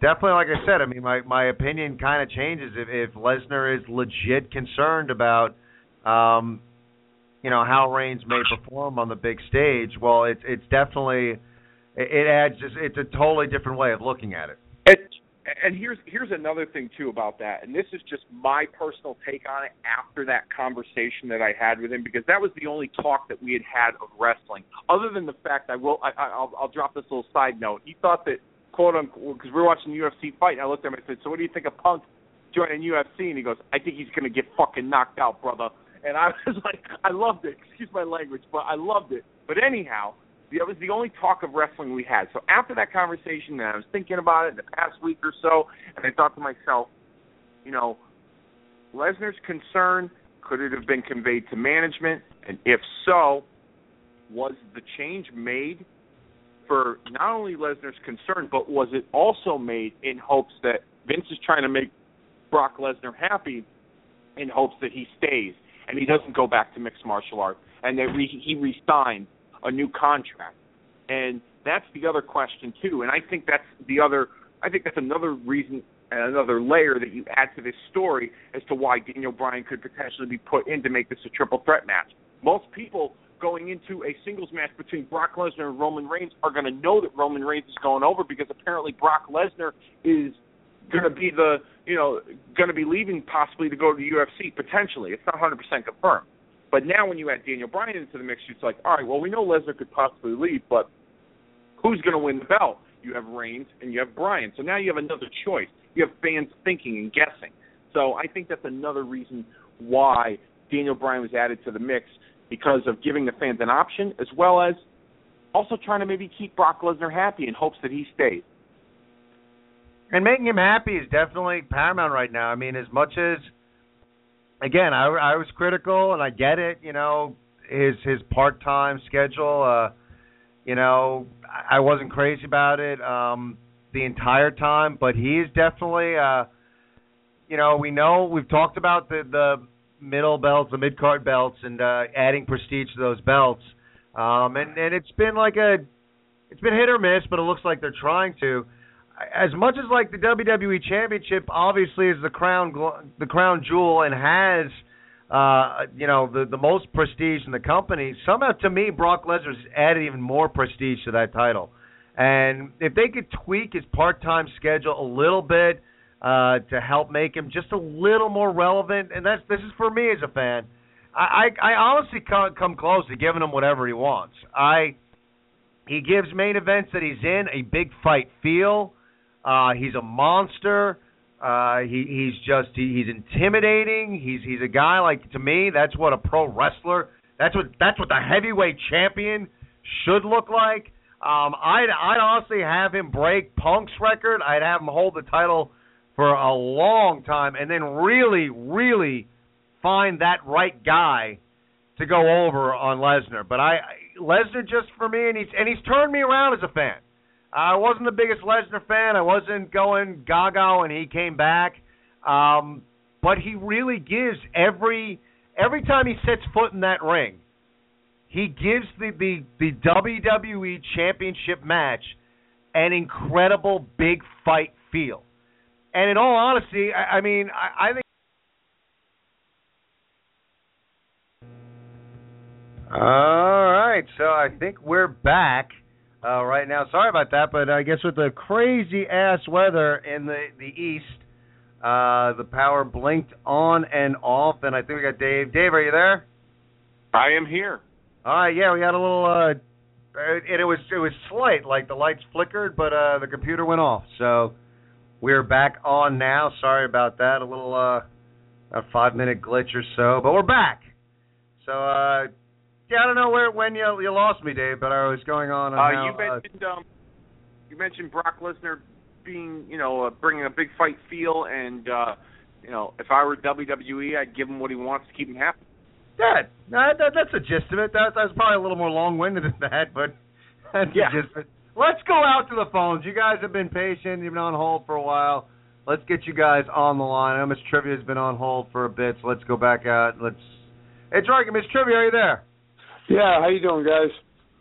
definitely, like I said, I mean, my my opinion kind of changes if if Lesnar is legit concerned about, um, you know, how Reigns may perform on the big stage. Well, it's it's definitely it, adds just it's a totally different way of looking at it.
And here's here's another thing too about that, and this is just my personal take on it after that conversation that I had with him because that was the only talk that we had had of wrestling. Other than the fact, I will I, I'll I'll drop this little side note. He thought that quote unquote because we were watching the UFC fight, and I looked at him and I said, "So what do you think of Punk joining UFC?" And he goes, "I think he's to get fucking knocked out, brother." And I was like, I loved it. Excuse my language, but I loved it. But anyhow, that was the only talk of wrestling we had. So after that conversation, and I was thinking about it the past week or so, and I thought to myself, you know, Lesnar's concern could it have been conveyed to management, and if so, was the change made for not only Lesnar's concern, but was it also made in hopes that Vince is trying to make Brock Lesnar happy, in hopes that he stays and he doesn't go back to mixed martial arts, and that re- he resigns a new contract. And that's the other question too. And I think that's the other. I think that's another reason, another layer that you add to this story as to why Daniel Bryan could potentially be put in to make this a triple threat match. Most people going into a singles match between Brock Lesnar and Roman Reigns are going to know that Roman Reigns is going over because apparently Brock Lesnar is going to be the you know going to be leaving possibly to go to the UFC potentially. It's not 100% confirmed. But now when you add Daniel Bryan into the mix, it's like, all right, well, we know Lesnar could possibly leave, but who's going to win the belt? You have Reigns and you have Bryan. So now you have another choice. You have fans thinking and guessing. So I think that's another reason why Daniel Bryan was added to the mix because of giving the fans an option as well as also trying to maybe keep Brock Lesnar happy in hopes that he stays.
And making him happy is definitely paramount right now. I mean, as much as again, I, I was critical, and I get it. You know, his his part time schedule. Uh, you know, I wasn't crazy about it um, the entire time, but he is definitely. Uh, you know, we know we've talked about the the middle belts, the mid card belts, and uh, adding prestige to those belts. Um, and and it's been like a, it's been hit or miss, but it looks like they're trying to as much as like the WWE Championship obviously is the crown the crown jewel and has uh you know the the most prestige in the company somehow to me Brock Lesnar's added even more prestige to that title. And if they could tweak his part-time schedule a little bit uh to help make him just a little more relevant and that's this is for me as a fan I I, I honestly can't come close to giving him whatever he wants. I he gives main events that he's in a big fight feel uh, he's a monster. Uh, he, he's just he, he's intimidating. He's he's a guy like to me. That's what a pro wrestler. That's what that's what the heavyweight champion should look like. Um, I'd I'd honestly have him break Punk's record. I'd have him hold the title for a long time, and then really really find that right guy to go over on Lesnar. But I Lesnar just for me, and he's and he's turned me around as a fan. I wasn't the biggest Lesnar fan. I wasn't going gaga when he came back, um, but he really gives every every time he sets foot in that ring, he gives the the, the WWE Championship match an incredible big fight feel. And in all honesty, I, I mean, I, I think. All right, so I think we're back uh, right now. Sorry about that, but I guess with the crazy ass weather in the the east, uh, the power blinked on and off, and I think we got Dave. Dave, are you there?
I am here.
All right, yeah, we had a little, uh, and it was it was slight, like the lights flickered, but uh, the computer went off. So we're back on now. Sorry about that, a little uh, a five minute glitch or so, but we're back. So uh, yeah, I don't know where when you you lost me, Dave, but I was going on.
Uh,
how,
you mentioned um, you mentioned Brock Lesnar being, you know, uh, bringing a big fight feel, and uh, you know, if I were WWE, I'd give him what he wants to keep him happy.
Yeah, no, that, that's the gist of it. That, that's probably a little more long-winded than that, but that's
Yeah.
the gist of it. Let's go out to the phones. You guys have been patient. You've been on hold for a while. Let's get you guys on the line. I know Miss Trivia has been on hold for a bit, so let's go back out. Let's. It's right, Miss Trivia, are you there?
Yeah, how you doing, guys?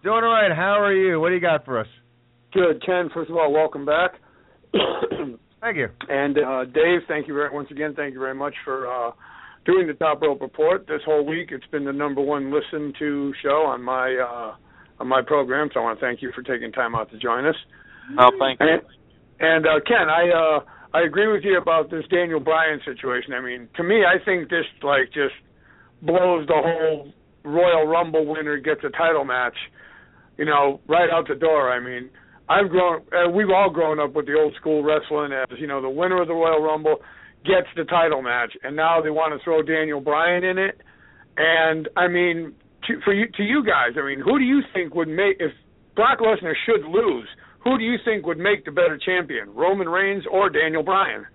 Doing all right. How are you? What do you got for us?
Good, Ken. First of all, welcome back.
Thank you.
and uh, Dave, thank you very once again. Thank you very much for uh, doing the Top Rope Report this whole week. It's been the number one listened to show on my uh, on my program, so I want to thank you for taking time out to join us.
Oh, thank
And, and uh, Ken, I uh, I agree with you about this Daniel Bryan situation. I mean, to me, I think this like just blows the whole Royal Rumble winner gets a title match, you know, right out the door. I mean, I've grown, uh, we've all grown up with the old school wrestling as you know, the winner of the Royal Rumble gets the title match, and now they want to throw Daniel Bryan in it. And I mean, to, for you, to you guys, I mean, who do you think would make if Brock Lesnar should lose? Who do you think would make the better champion, Roman Reigns or Daniel Bryan?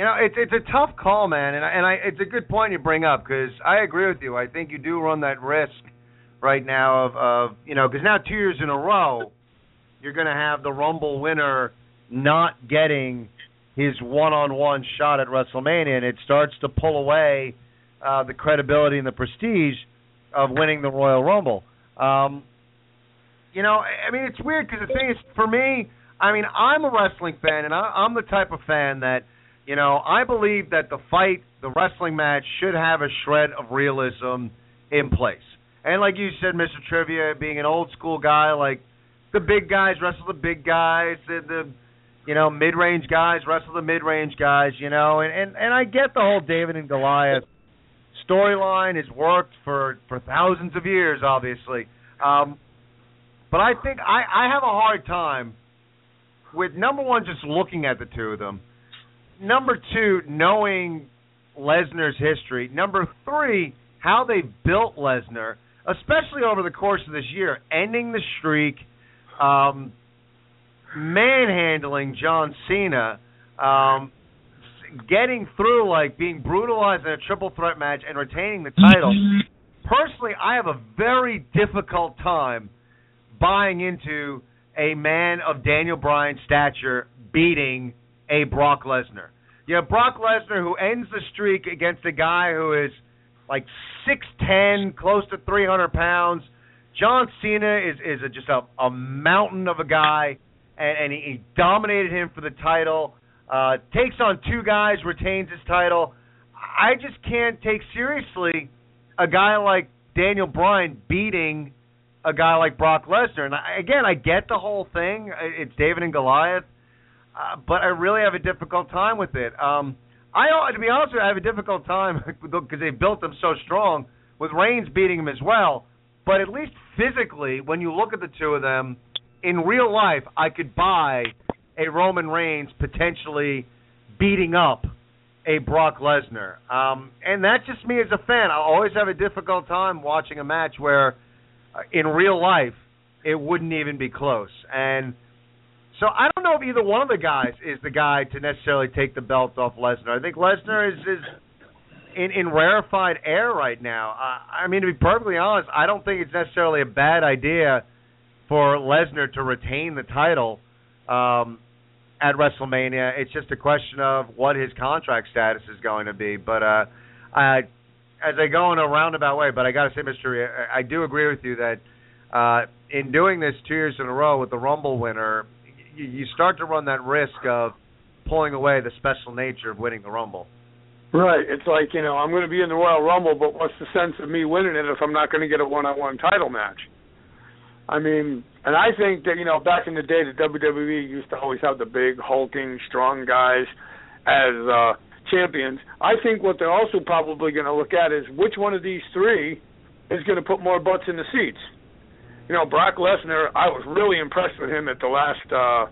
You know, it's it's a tough call, man, and I, and I it's a good point you bring up because I agree with you. I think you do run that risk right now of of you know because now two years in a row you're going to have the Rumble winner not getting his one-on-one shot at WrestleMania, and it starts to pull away uh, the credibility and the prestige of winning the Royal Rumble. Um, you know, I mean, it's weird because the thing is, for me, I mean, I'm a wrestling fan, and I, I'm the type of fan that, you know, I believe that the fight, the wrestling match, should have a shred of realism in place. And like you said, Mr. Trivia, being an old school guy, like the big guys wrestle the big guys, the, the you know, mid range guys wrestle the mid range guys, you know, and, and and I get the whole David and Goliath storyline has worked for for thousands of years, obviously. Um, but I think I I have a hard time with number one just looking at the two of them. Number two, knowing Lesnar's history. Number three, how they built Lesnar, especially over the course of this year, ending the streak, um, manhandling John Cena, um, getting through like being brutalized in a triple threat match and retaining the title. Personally, I have a very difficult time buying into a man of Daniel Bryan's stature beating a Brock Lesnar. You know, Brock Lesnar who ends the streak against a guy who is like six ten, close to three hundred pounds. John Cena is is a, just a, a mountain of a guy, and, and he, he dominated him for the title. Uh, takes on two guys, retains his title. I just can't take seriously a guy like Daniel Bryan beating a guy like Brock Lesnar. And I, again, I get the whole thing. It's David and Goliath, uh, but I really have a difficult time with it. Um, I, to be honest with you, I have a difficult time because they built them so strong with Reigns beating him as well. But at least physically, when you look at the two of them in real life, I could buy a Roman Reigns potentially beating up a Brock Lesnar. Um, and that's just me as a fan. I always have a difficult time watching a match where, uh, in real life, it wouldn't even be close. And so I don't know if either one of the guys is the guy to necessarily take the belt off Lesnar. I think Lesnar is is in in rarefied air right now. Uh, I mean, to be perfectly honest, I don't think it's necessarily a bad idea for Lesnar to retain the title um, at WrestleMania. It's just a question of what his contract status is going to be. But uh, I, as I go in a roundabout way, but I got to say, Mister, I, I do agree with you that uh, in doing this two years in a row with the Rumble winner, you, start to run that risk of pulling away the special nature of winning the Rumble.
Right. It's like, you know, I'm going to be in the Royal Rumble, but what's the sense of me winning it if I'm not going to get a one-on-one title match? I mean, and I think that, you know, back in the day, the WWE used to always have the big, hulking, strong guys as uh, champions. I think what they're also probably going to look at is which one of these three is going to put more butts in the seats. You know, Brock Lesnar, I was really impressed with him at the last uh,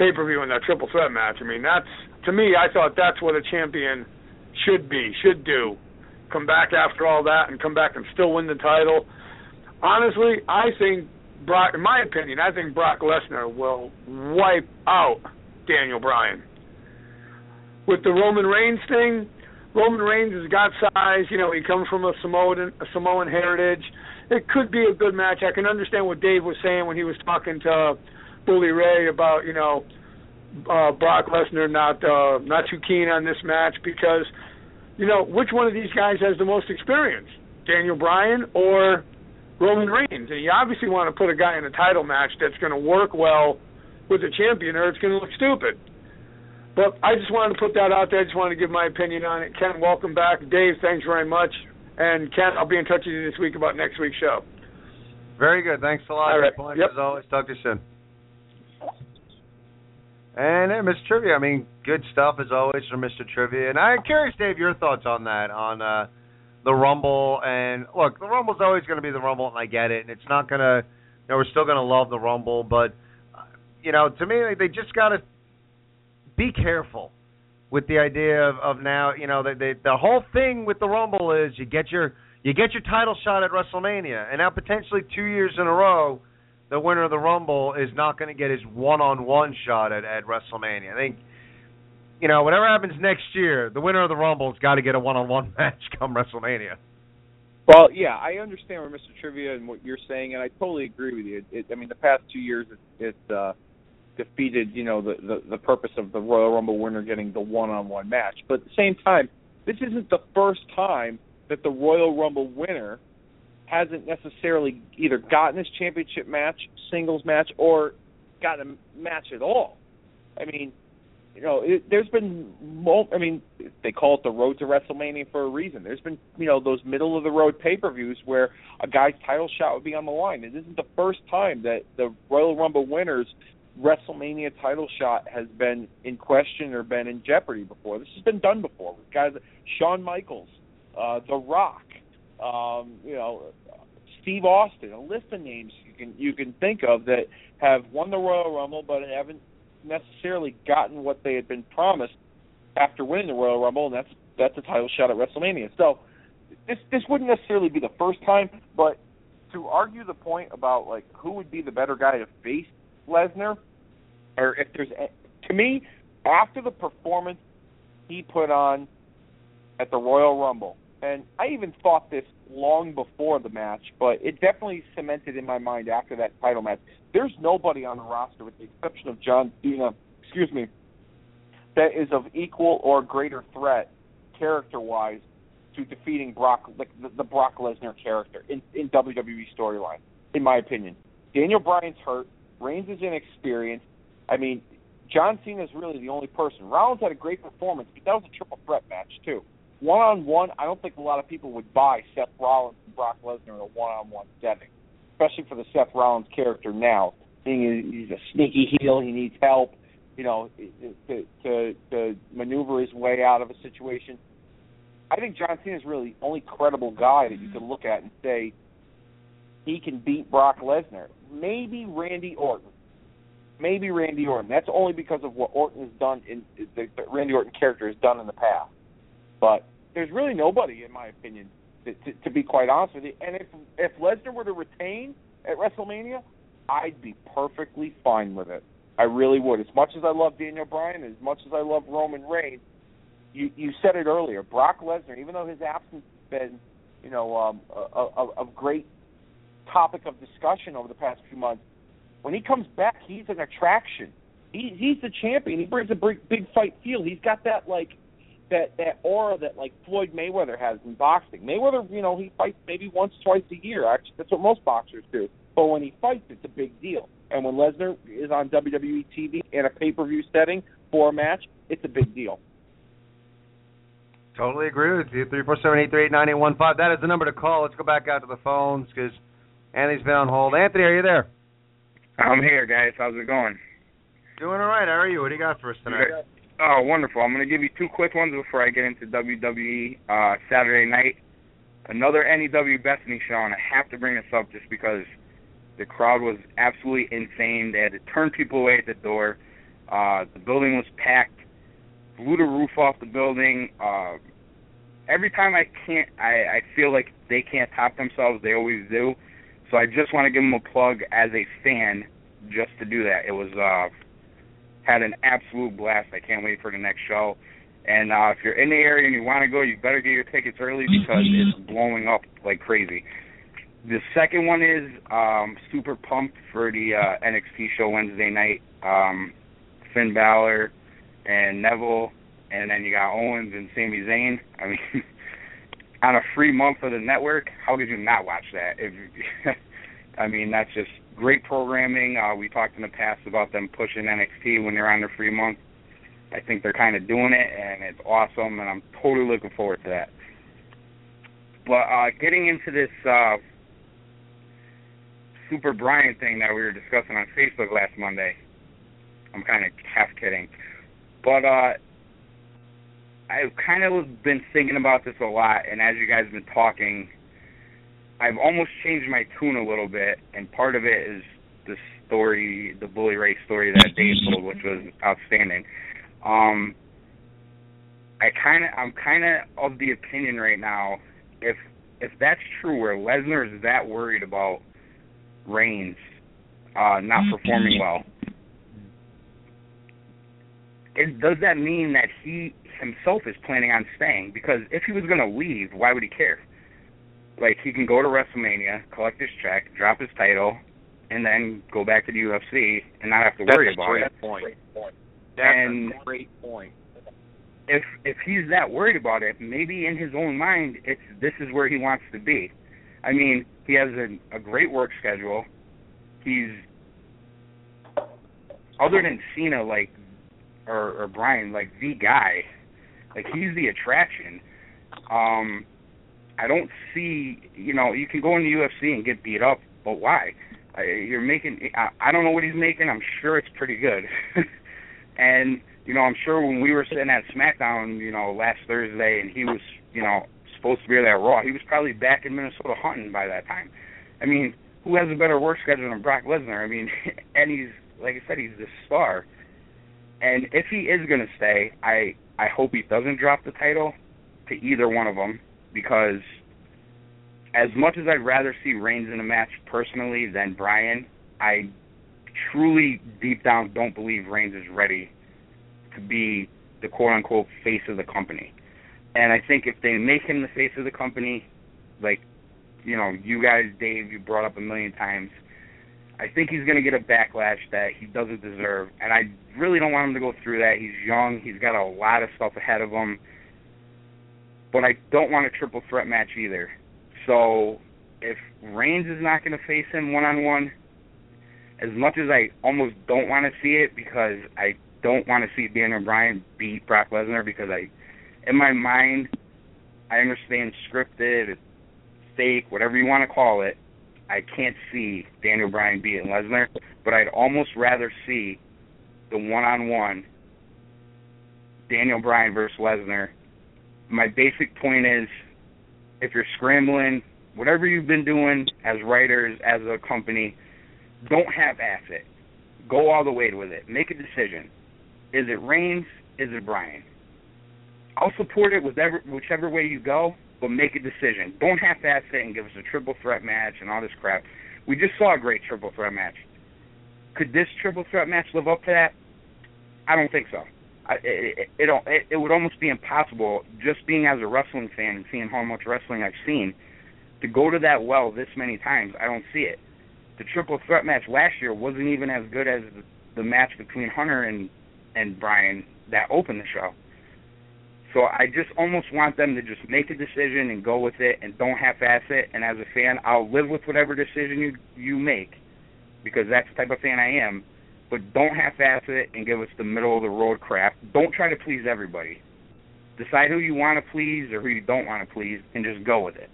pay-per-view in that triple threat match. I mean, that's, to me, I thought that's what a champion – should be, should do. Come back after all that and come back and still win the title. Honestly, I think Brock, in my opinion, I think Brock Lesnar will wipe out Daniel Bryan. With the Roman Reigns thing, Roman Reigns has got size. You know, he comes from a Samoan a Samoan heritage. It could be a good match. I can understand what Dave was saying when he was talking to Bully Ray about you know uh, Brock Lesnar not uh, not too keen on this match because you know which one of these guys has the most experience, Daniel Bryan or Roman Reigns, and you obviously want to put a guy in a title match that's going to work well with the champion, or it's going to look stupid. But I just wanted to put that out there. I just wanted to give my opinion on it. Ken, welcome back. Dave, thanks very much. And Ken, I'll be in touch with you this week about next week's show.
Very good. Thanks a lot.
All right.
Yep. As always, talk to you soon. And hey, Mr. Trivia, I mean, good stuff as always from Mr. Trivia. And I'm curious, Dave, your thoughts on that, on uh, the Rumble. And look, the Rumble's always going to be the Rumble, and I get it. And it's not going to, you know, we're still going to love the Rumble. But, uh, you know, to me, they just got to be careful with the idea of, of now, you know, the, the the whole thing with the Rumble is you get your you get your title shot at WrestleMania, and now potentially two years in a row the winner of the Rumble is not going to get his one-on-one shot at, at WrestleMania. I think, you know, whatever happens next year, the winner of the Rumble's got to get a one-on-one match come WrestleMania.
Well, yeah, I understand where Mr. Trivia and what you're saying, and I totally agree with you. It, it, I mean, the past two years, it's it uh, defeated, you know, the, the the purpose of the Royal Rumble winner getting the one-on-one match. But at the same time, this isn't the first time that the Royal Rumble winner hasn't necessarily either gotten his championship match, singles match, or gotten a match at all. I mean, you know, it, there's been, I mean, they call it the road to WrestleMania for a reason. There's been, you know, those middle of the road pay-per-views where a guy's title shot would be on the line. It isn't the first time that the Royal Rumble winners WrestleMania title shot has been in question or been in jeopardy before. This has been done before with guys, like Shawn Michaels, uh, The Rock, um, you know, Steve Austin, a list of names you can you can think of that have won the Royal Rumble but haven't necessarily gotten what they had been promised after winning the Royal Rumble, and that's that's a title shot at WrestleMania. So this this wouldn't necessarily be the first time, but to argue the point about like who would be the better guy to face Lesnar, or if there's to me after the performance he put on at the Royal Rumble, and I even thought this long before the match, but it definitely cemented in my mind after that title match. There's nobody on the roster, with the exception of John Cena, excuse me, that is of equal or greater threat, character-wise, to defeating Brock, like the, the Brock Lesnar character in, in WWE storyline, in my opinion. Daniel Bryan's hurt. Reigns is inexperienced. I mean, John Cena is really the only person. Rollins had a great performance, but that was a triple threat match too one on one, I don't think a lot of people would buy Seth Rollins and Brock Lesnar in a one on one setting, especially for the Seth Rollins character now. Being he's a sneaky heel, he needs help, you know, to to to maneuver his way out of a situation. I think John Cena is really the only credible guy that you can look at and say he can beat Brock Lesnar. Maybe Randy Orton. Maybe Randy Orton. That's only because of what Orton has done in the, the Randy Orton character has done in the past. But there's really nobody, in my opinion, to, to, to be quite honest with you. And if if Lesnar were to retain at WrestleMania, I'd be perfectly fine with it. I really would. As much as I love Daniel Bryan, as much as I love Roman Reigns, you you said it earlier. Brock Lesnar, even though his absence has been, you know, um, a, a, a great topic of discussion over the past few months, when he comes back, he's an attraction. He he's the champion. He brings a big, big fight feel. He's got that like that that aura that like Floyd Mayweather has in boxing. Mayweather, you know, he fights maybe once, twice a year. Actually, that's what most boxers do. But when he fights, it's a big deal. And when Lesnar is on WWE TV in a pay-per-view setting for a match, it's a big deal.
Totally agree with you. Three four seven eight three eight nine eight one five. That is the number to call. Let's go back out to the phones because Anthony's been on hold. Anthony, are you there?
I'm here, guys. How's it going?
Doing all right. How are you? What do you got for us tonight?
Oh, wonderful. I'm going to give you two quick ones before I get into WWE uh, Saturday night. Another NEW Bethany show, and I have to bring this up just because the crowd was absolutely insane. They had to turn people away at the door. Uh, the building was packed. Blew the roof off the building. Uh, every time I can't, I, I feel like they can't top themselves. They always do. So I just want to give them a plug as a fan, just to do that. It was uh, had an absolute blast. I can't wait for the next show. And uh, if you're in the area and you want to go, you better get your tickets early because it's blowing up like crazy. The second one is um, super pumped for the uh, NXT show Wednesday night. Um, Finn Balor and Neville, and then you got Owens and Sami Zayn. I mean, on a free month of the network, how could you not watch that? If I mean, that's just great programming. Uh, we talked in the past about them pushing NXT when they're on their free month. I think they're kind of doing it, and it's awesome, and I'm totally looking forward to that. But uh, getting into this uh, Super Bryan thing that we were discussing on Facebook last Monday, I'm kind of half kidding, but uh, I've kind of been thinking about this a lot, and as you guys have been talking, I've almost changed my tune a little bit, and part of it is the story, the Bully Ray story that Dave told, which was outstanding. Um, I kind of, I'm kind of of the opinion right now, if if that's true, where Lesnar is that worried about Reigns uh, not performing well, it, does that mean that he himself is planning on staying? Because if he was going to leave, why would he care? Like he can go to WrestleMania, collect his check, drop his title, and then go back to the UFC and not have to worry about it.
That's a great point. That's
And-
a great point.
if if he's that worried about it, maybe in his own mind, it's this is where he wants to be. I mean, he has a, a great work schedule. He's other than Cena, like or, or Bryan, like the guy. Like he's the attraction. Um, I don't see, you know, you can go in the UFC and get beat up, but why? Uh, you're making. I, I don't know what he's making. I'm sure it's pretty good. and you know, I'm sure when we were sitting at SmackDown, you know, last Thursday, and he was, you know, supposed to be at Raw, he was probably back in Minnesota hunting by that time. I mean, who has a better work schedule than Brock Lesnar? I mean, and he's, like I said, he's the star. And if he is going to stay, I I hope he doesn't drop the title to either one of them because as much as I'd rather see Reigns in a match personally than Bryan, I truly deep down don't believe Reigns is ready to be the quote unquote face of the company. And I think if they make him the face of the company, like you know, you guys, Dave, you brought up a million times, I think he's going to get a backlash that he doesn't deserve. And I really don't want him to go through that. He's young. He's got a lot of stuff ahead of him. But I don't want a triple threat match either. So if Reigns is not going to face him one on one, as much as I almost don't want to see it because I don't want to see Daniel Bryan beat Brock Lesnar because I, in my mind, I understand scripted, fake, whatever you want to call it. I can't see Daniel Bryan beating Lesnar, but I'd almost rather see the one-on-one Daniel Bryan versus Lesnar. My basic point is, if you're scrambling, whatever you've been doing as writers, as a company, don't half-ass it. Go all the way with it. Make a decision. Is it Reigns? Is it Bryan? I'll support it whichever way you go, but make a decision. Don't half-ass it and give us a triple threat match and all this crap. We just saw a great triple threat match. Could this triple threat match live up to that? I don't think so. I, it, it, it it would almost be impossible just being as a wrestling fan and seeing how much wrestling I've seen to go to that well this many times. I don't see it. The triple threat match last year wasn't even as good as the, the match between Hunter and and Bryan that opened the show. So I just almost want them to just make a decision and go with it and don't half-ass it. And as a fan, I'll live with whatever decision you you make because that's the type of fan I am. But don't half-ass it and give us the middle of the road crap. Don't try to please everybody. Decide who you want to please or who you don't want to please, and just go with it.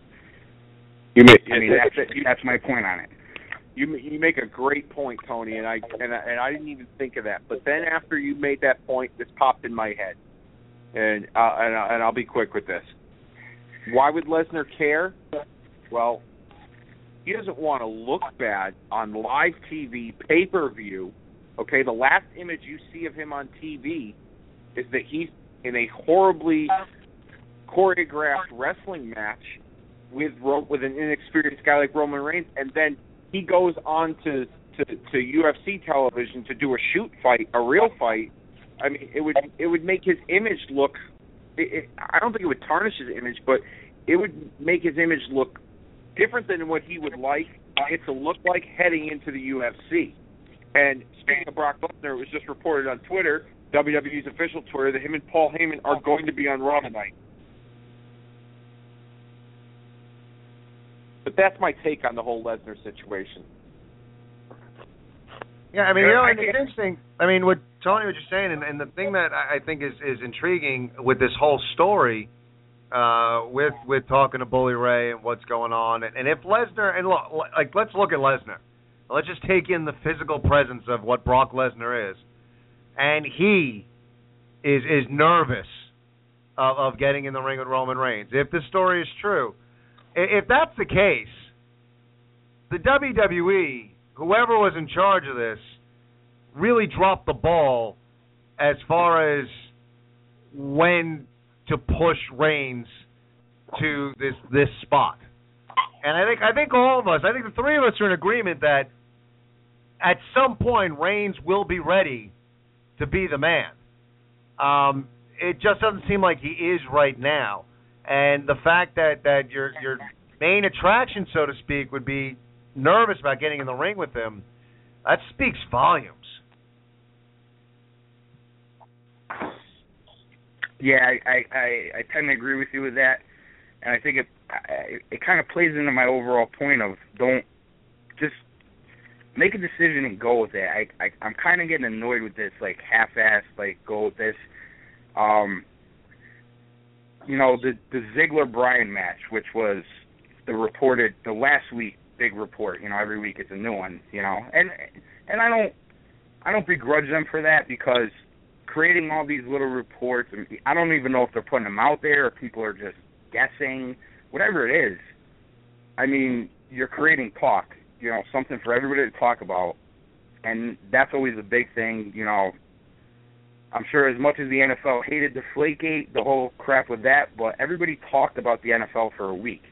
You make,
I mean, that's that's my point on it.
You you make a great point, Tony, and I and I, and I didn't even think of that. But then after you made that point, this popped in my head, and uh, and and I'll be quick with this. Why would Lesnar care? Well, he doesn't want to look bad on live TV, pay per view. Okay, the last image you see of him on TV is that he's in a horribly choreographed wrestling match with with an inexperienced guy like Roman Reigns, and then he goes on to to, to UFC television to do a shoot fight, a real fight. I mean, it would it would make his image look. It, it, I don't think it would tarnish his image, but it would make his image look different than what he would like it to look like heading into the UFC. And speaking of Brock Lesnar, it was just reported on Twitter, WWE's official Twitter, that him and Paul Heyman are going to be on Raw tonight. But that's my take on the whole Lesnar situation.
Yeah, I mean, you know, and it's interesting. I mean, what Tony was just saying, and, and the thing that I think is is intriguing with this whole story, uh, with with talking to Bully Ray and what's going on, and, and if Lesnar and look, like let's look at Lesnar. Let's just take in the physical presence of what Brock Lesnar is, and he is is nervous of, of getting in the ring with Roman Reigns. If the story is true, if that's the case, the WWE, whoever was in charge of this, really dropped the ball as far as when to push Reigns to this this spot. And I think I think all of us, I think the three of us are in agreement that at some point Reigns will be ready to be the man. Um, it just doesn't seem like he is right now and the fact that that your your main attraction, so to speak, would be nervous about getting in the ring with him, that speaks volumes.
Yeah, I I I, I tend to agree with you with that, and I think it it kind of plays into my overall point of don't just make a decision and go with it. I, I I'm kind of getting annoyed with this like half-ass like go with this. Um, you know the the Ziggler Bryan match, which was the reported the last week big report. You know, every week it's a new one. You know, and and I don't I don't begrudge them for that because creating all these little reports. I don't even know if they're putting them out there or people are just guessing. Whatever it is, I mean, you're creating talk. You know, something for everybody to talk about, and that's always a big thing. You know, I'm sure as much as the NFL hated Deflategate, the whole crap with that, but everybody talked about the NFL for a week.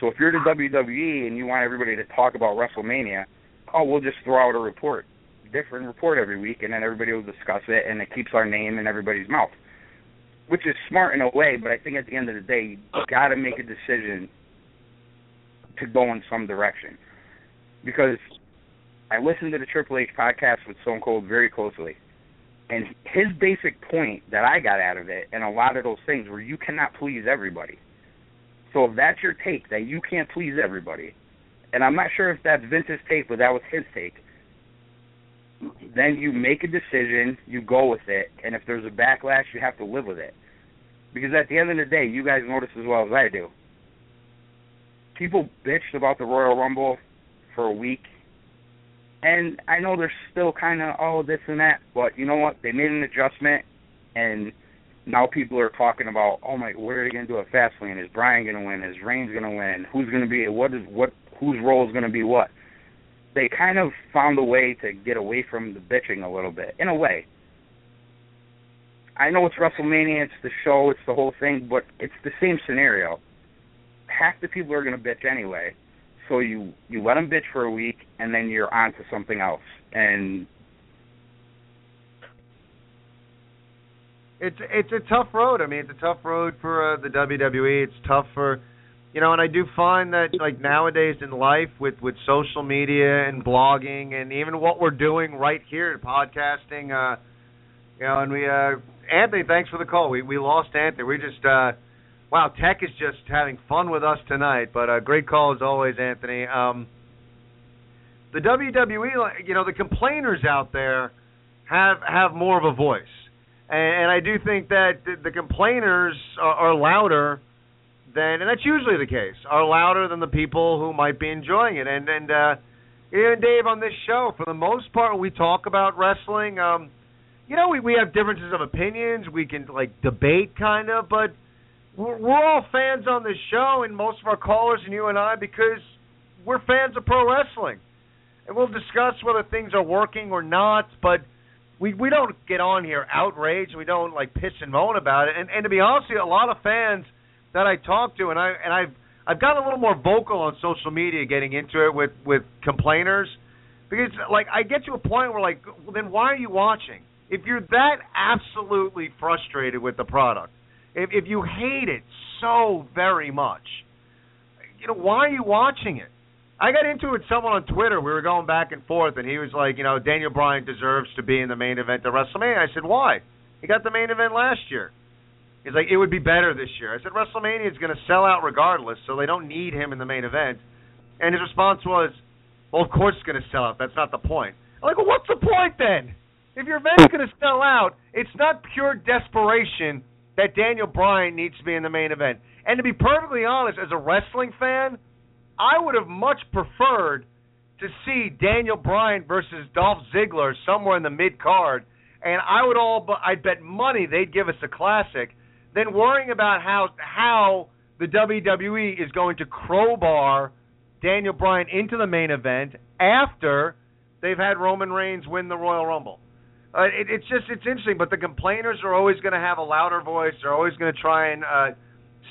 So if you're the WWE and you want everybody to talk about WrestleMania, oh, we'll just throw out a report, different report every week, and then everybody will discuss it, and it keeps our name in everybody's mouth, which is smart in a way. But I think at the end of the day, you got to make a decision to go in some direction, because I listened to the Triple H podcast with Stone Cold very closely and his basic point that I got out of it, and a lot of those things, where you cannot please everybody. So if that's your take, that you can't please everybody, and I'm not sure if that's Vince's take, but that was his take. Then you make a decision, you go with it, and if there's a backlash, you have to live with it. Because at the end of the day, you guys this as well as I do. People bitched about the Royal Rumble for a week and I know they're still kind of oh this and that, but you know what? They made an adjustment, and now people are talking about oh my, where are they going to do a fast lane? Is Bryan going to win? Is Reigns going to win? Who's going to be what is what? Whose role is going to be what? They kind of found a way to get away from the bitching a little bit, in a way. I know it's WrestleMania, it's the show, it's the whole thing, but it's the same scenario. Half the people are going to bitch anyway so you you let them bitch for a week, and then you're on to something else. And
it's it's a tough road. I mean, it's a tough road for uh, the WWE. It's tough for you know, and I do find that like nowadays in life with with social media and blogging and even what we're doing right here podcasting uh you know, and we uh Anthony, thanks for the call. We we lost Anthony. We just uh wow, Tech is just having fun with us tonight, but uh great call as always, Anthony. Um the WWE, you know, the complainers out there have have more of a voice. And, and I do think that the, complainers are, are louder than, and that's usually the case, are louder than the people who might be enjoying it. And and uh, even Dave on this show, for the most part, we talk about wrestling. Um, you know, we we have differences of opinions. We can like debate kind of, but we're, we're all fans on this show, and most of our callers and you and I, because we're fans of pro wrestling, and we'll discuss whether things are working or not, but we we don't get on here outraged. We don't like pitch and moan about it. And and to be honest with you, a lot of fans that I talk to, and I and I've I've gotten a little more vocal on social media, getting into it with with complainers, because like I get to a point where like, well, then why are you watching? If you're that absolutely frustrated with the product, if if you hate it so very much, you know why are you watching it? I got into it with someone on Twitter. We were going back and forth, and he was like, you know, Daniel Bryan deserves to be in the main event at WrestleMania. I said, why? He got the main event last year. He's like, it would be better this year. I said, WrestleMania is going to sell out regardless, so they don't need him in the main event. And his response was, well, of course it's going to sell out. That's not the point. I'm like, well, what's the point then? If your event's going to sell out, it's not pure desperation that Daniel Bryan needs to be in the main event. And to be perfectly honest, as a wrestling fan, I would have much preferred to see Daniel Bryan versus Dolph Ziggler somewhere in the mid card, and I would all but I'd bet money they'd give us a classic, than worrying about how how the WWE is going to crowbar Daniel Bryan into the main event after they've had Roman Reigns win the Royal Rumble. Uh, it, it's just it's interesting, but the complainers are always going to have a louder voice. They're always going to try and uh,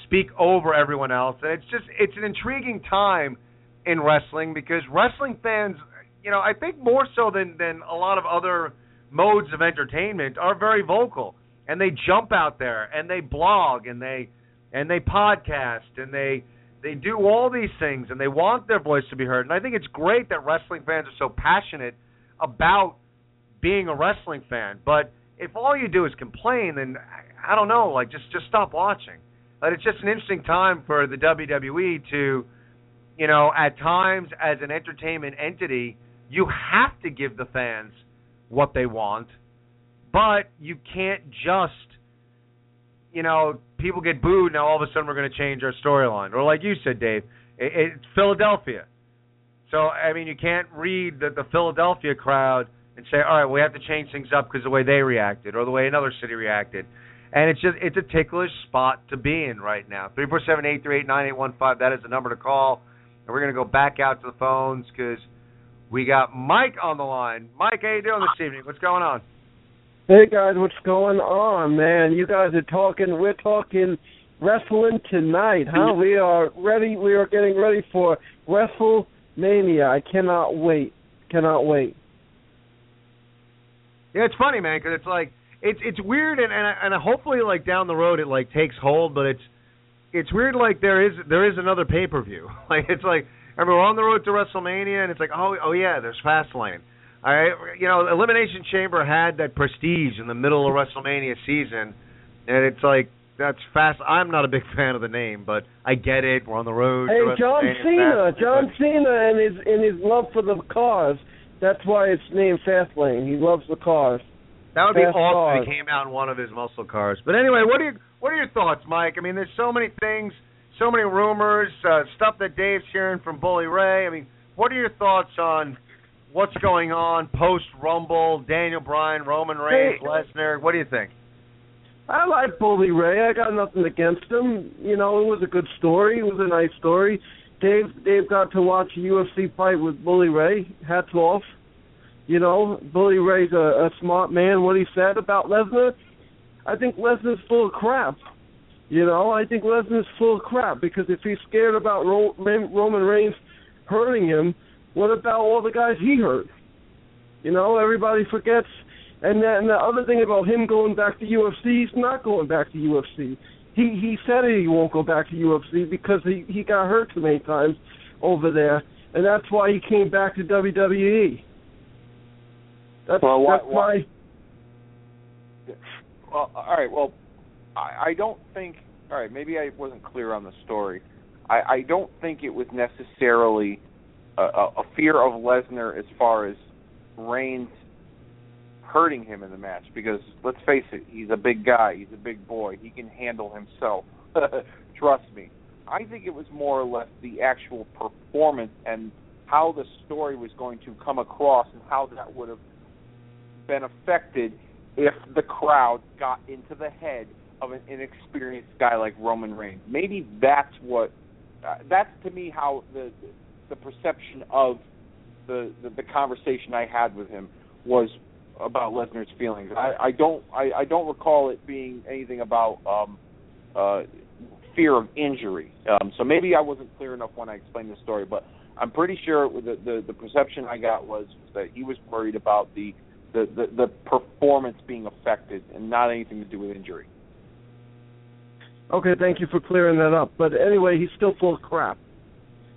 speak over everyone else, and it's just it's an intriguing time in wrestling because wrestling fans, you know, I think more so than than a lot of other modes of entertainment are very vocal. And they jump out there and they blog and they and they podcast and they they do all these things and they want their voice to be heard. And I think it's great that wrestling fans are so passionate about being a wrestling fan. But if all you do is complain then I don't know like just just stop watching but it's just an interesting time for the WWE to, you know, at times as an entertainment entity, you have to give the fans what they want, but you can't just, you know, people get booed now all of a sudden we're going to change our storyline. Or like you said, Dave, it, it's Philadelphia. So I mean, you can't read the, the Philadelphia crowd and say, all right, we have to change things up because the way they reacted or the way another city reacted and it's just it's a ticklish spot to be in right now. Three four seven eight three eight nine eight one five. That is the number to call. And we're gonna go back out to the phones because we got Mike on the line. Mike, how you doing this evening? What's going on?
Hey guys, what's going on, man? You guys are talking. We're talking wrestling tonight, huh? We are ready. We are getting ready for WrestleMania. I cannot wait. Cannot wait.
Yeah, it's funny, man, because it's like it's it's weird and and and hopefully like down the road it like takes hold, but it's it's weird like there is there is another pay per view. Like it's like remember we're on the road to WrestleMania and it's like oh oh yeah there's Fastlane. All right, you know Elimination Chamber had that prestige in the middle of WrestleMania season, and it's like that's fast. I'm not a big fan of the name, but I get it. We're on the road.
Hey, John Cena, John Cena, and his and his love for the cars. That's why it's named Fastlane. He loves the cars.
That would be
Fast
awesome if he came out in one of his muscle cars. But anyway, what are your what are your thoughts, Mike? I mean, there's so many things, so many rumors, uh, stuff that Dave's hearing from Bully Ray. I mean, what are your thoughts on what's going on post Rumble? Daniel Bryan, Roman Reigns,
Hey.
Lesnar. What do you think?
I like Bully Ray. I got nothing against him. You know, it was a good story. It was a nice story. Dave Dave got to watch a UFC fight with Bully Ray. Hats off. You know, Bully Ray's a, a smart man. What he said about Lesnar, I think Lesnar's full of crap. You know, I think Lesnar's full of crap because if he's scared about Ro- Roman Reigns hurting him, what about all the guys he hurt? You know, everybody forgets And then the other thing about him going back to UFC, he's not going back to UFC. He he said he won't go back to UFC because he he got hurt too many times over there, and that's why he came back to WWE. That's,
Well, why-
that's
why-
my
Well, all right. Well, I, I don't think. All right, maybe I wasn't clear on the story. I, I don't think it was necessarily a, a, a fear of Lesnar as far as Reigns hurting him in the match. Because let's face it, he's a big guy. He's a big boy. He can handle himself. Trust me. I think it was more or less the actual performance and how the story was going to come across and how that would have been affected if the crowd got into the head of an inexperienced guy like Roman Reigns. Maybe that's what uh, that's to me how the the perception of the, the the conversation I had with him was about Lesnar's feelings. I, I don't I, I don't recall it being anything about um uh fear of injury. Um so maybe I wasn't clear enough when I explained the story, but I'm pretty sure the the, the perception I got was that he was worried about the the, the the performance being affected and not anything to do with injury.
Okay, thank you for clearing that up. But anyway, he's still full of crap.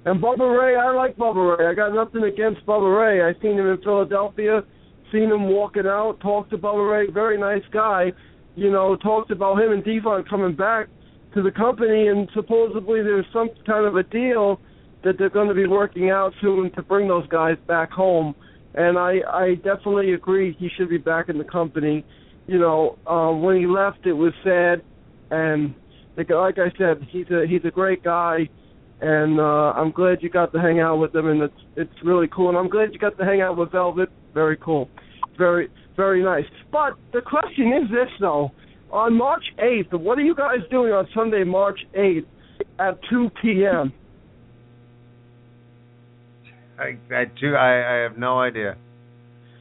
And Bubba Ray, I like Bubba Ray. I got nothing against Bubba Ray. I seen him in Philadelphia, seen him walking out, talked to Bubba Ray, very nice guy. You know, talked about him and D-Von coming back to the company, and supposedly there's some kind of a deal that they're going to be working out soon to bring those guys back home. And I, I definitely agree he should be back in the company. You know, um, when he left, it was sad, and like like I said, he's a he's a great guy, and uh, I'm glad you got to hang out with him, and it's it's really cool. And I'm glad you got to hang out with Velvet. Very cool, very very nice. But the question is this though: on March 8th, what are you guys doing on Sunday, March 8th, at 2 p.m.?
I, I, too, I, I have no idea.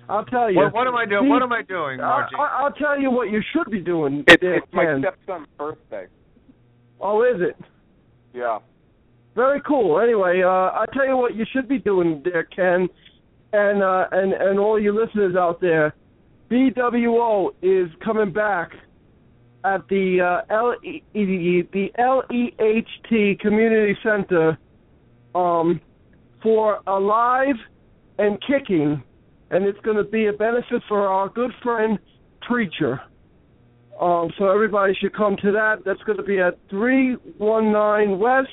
I'll tell you.
What, what am I doing?
See,
What am I doing,
I,
Margie?
I, I'll tell you what you should be doing.
It's,
there,
it's my stepson's birthday.
Oh, is it?
Yeah.
Very cool. Anyway, uh, I'll tell you what you should be doing there, Ken, and uh, and and all you listeners out there. BWO is coming back at the uh, L E the LEHT Community Center um, for Alive and Kicking, and it's going to be a benefit for our good friend Preacher. Um, so everybody should come to that. That's going to be at 319 West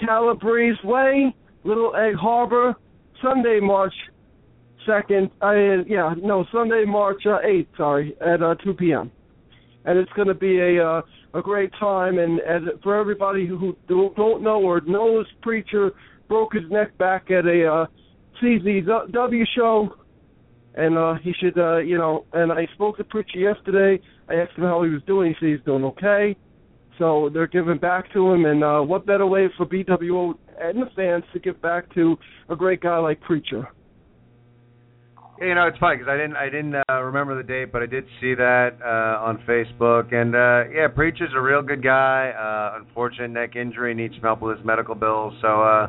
Calabreeze Way, Little Egg Harbor, Sunday, March 2nd. Uh, yeah, no, Sunday, March uh, 8th, sorry, at uh, 2 p.m. And it's going to be a uh, a great time. And, for everybody who, don't know or knows, Preacher broke his neck back at a uh, CZW show. And uh, he should, uh, you know, and I spoke to Preacher yesterday. I asked him how he was doing. He said he's doing okay. So they're giving back to him, and uh, what better way for BWO and the fans to give back to a great guy like Preacher?
You know, it's funny because I didn't I didn't uh, remember the date, but I did see that uh, on Facebook. And uh, yeah, Preacher's a real good guy. Uh, unfortunate neck injury, needs some help with his medical bills. So uh,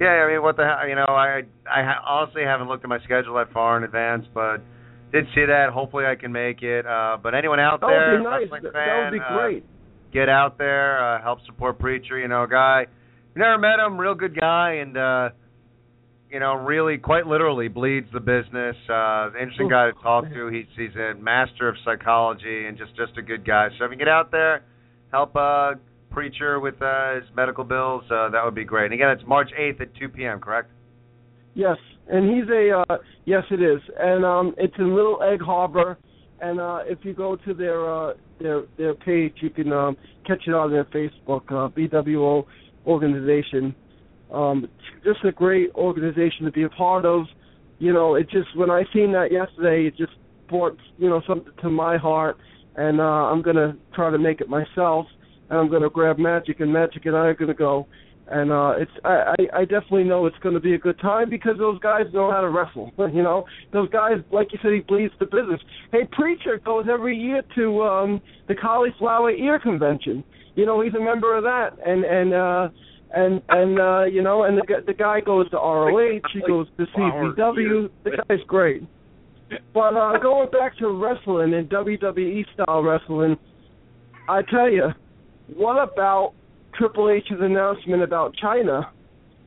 yeah, I mean, what the hell? You know, I I honestly haven't looked at my schedule that far in advance, but did see that. Hopefully, I can make it. Uh, but anyone out
That
there,
would be nice.
fan,
that would be
uh,
great.
get out there, uh, help support Preacher. You know, a guy. You never met him, real good guy, and uh, you know, really, quite literally, bleeds the business. Uh, interesting guy to talk to. He's he's a master of psychology and just just a good guy. So if you get out there, help uh, Preacher with uh, his medical bills, uh, that would be great. And again, it's March 8th at 2 p.m. Correct?
Yes, and he's a uh, yes, it is, and um, it's in Little Egg Harbor. And uh, if you go to their uh, their their page, you can um, catch it on their Facebook uh, BWO organization. Um, just a great organization to be a part of. You know, it just when I seen that yesterday, it just brought you know something to my heart, and uh, I'm gonna try to make it myself. And I'm gonna grab Magic, and Magic and I are gonna go and uh it's I, I I definitely know it's going to be a good time because those guys know how to wrestle. You know, those guys, like you said, he bleeds the business. Hey, preacher goes every year to um the cauliflower ear convention. You know, he's a member of that, and and uh and and uh you know, and the the guy goes to ROH, he goes to CZW. The guy's great. But uh, going back to wrestling and WWE style wrestling, I tell you, what about Triple H's announcement about Chyna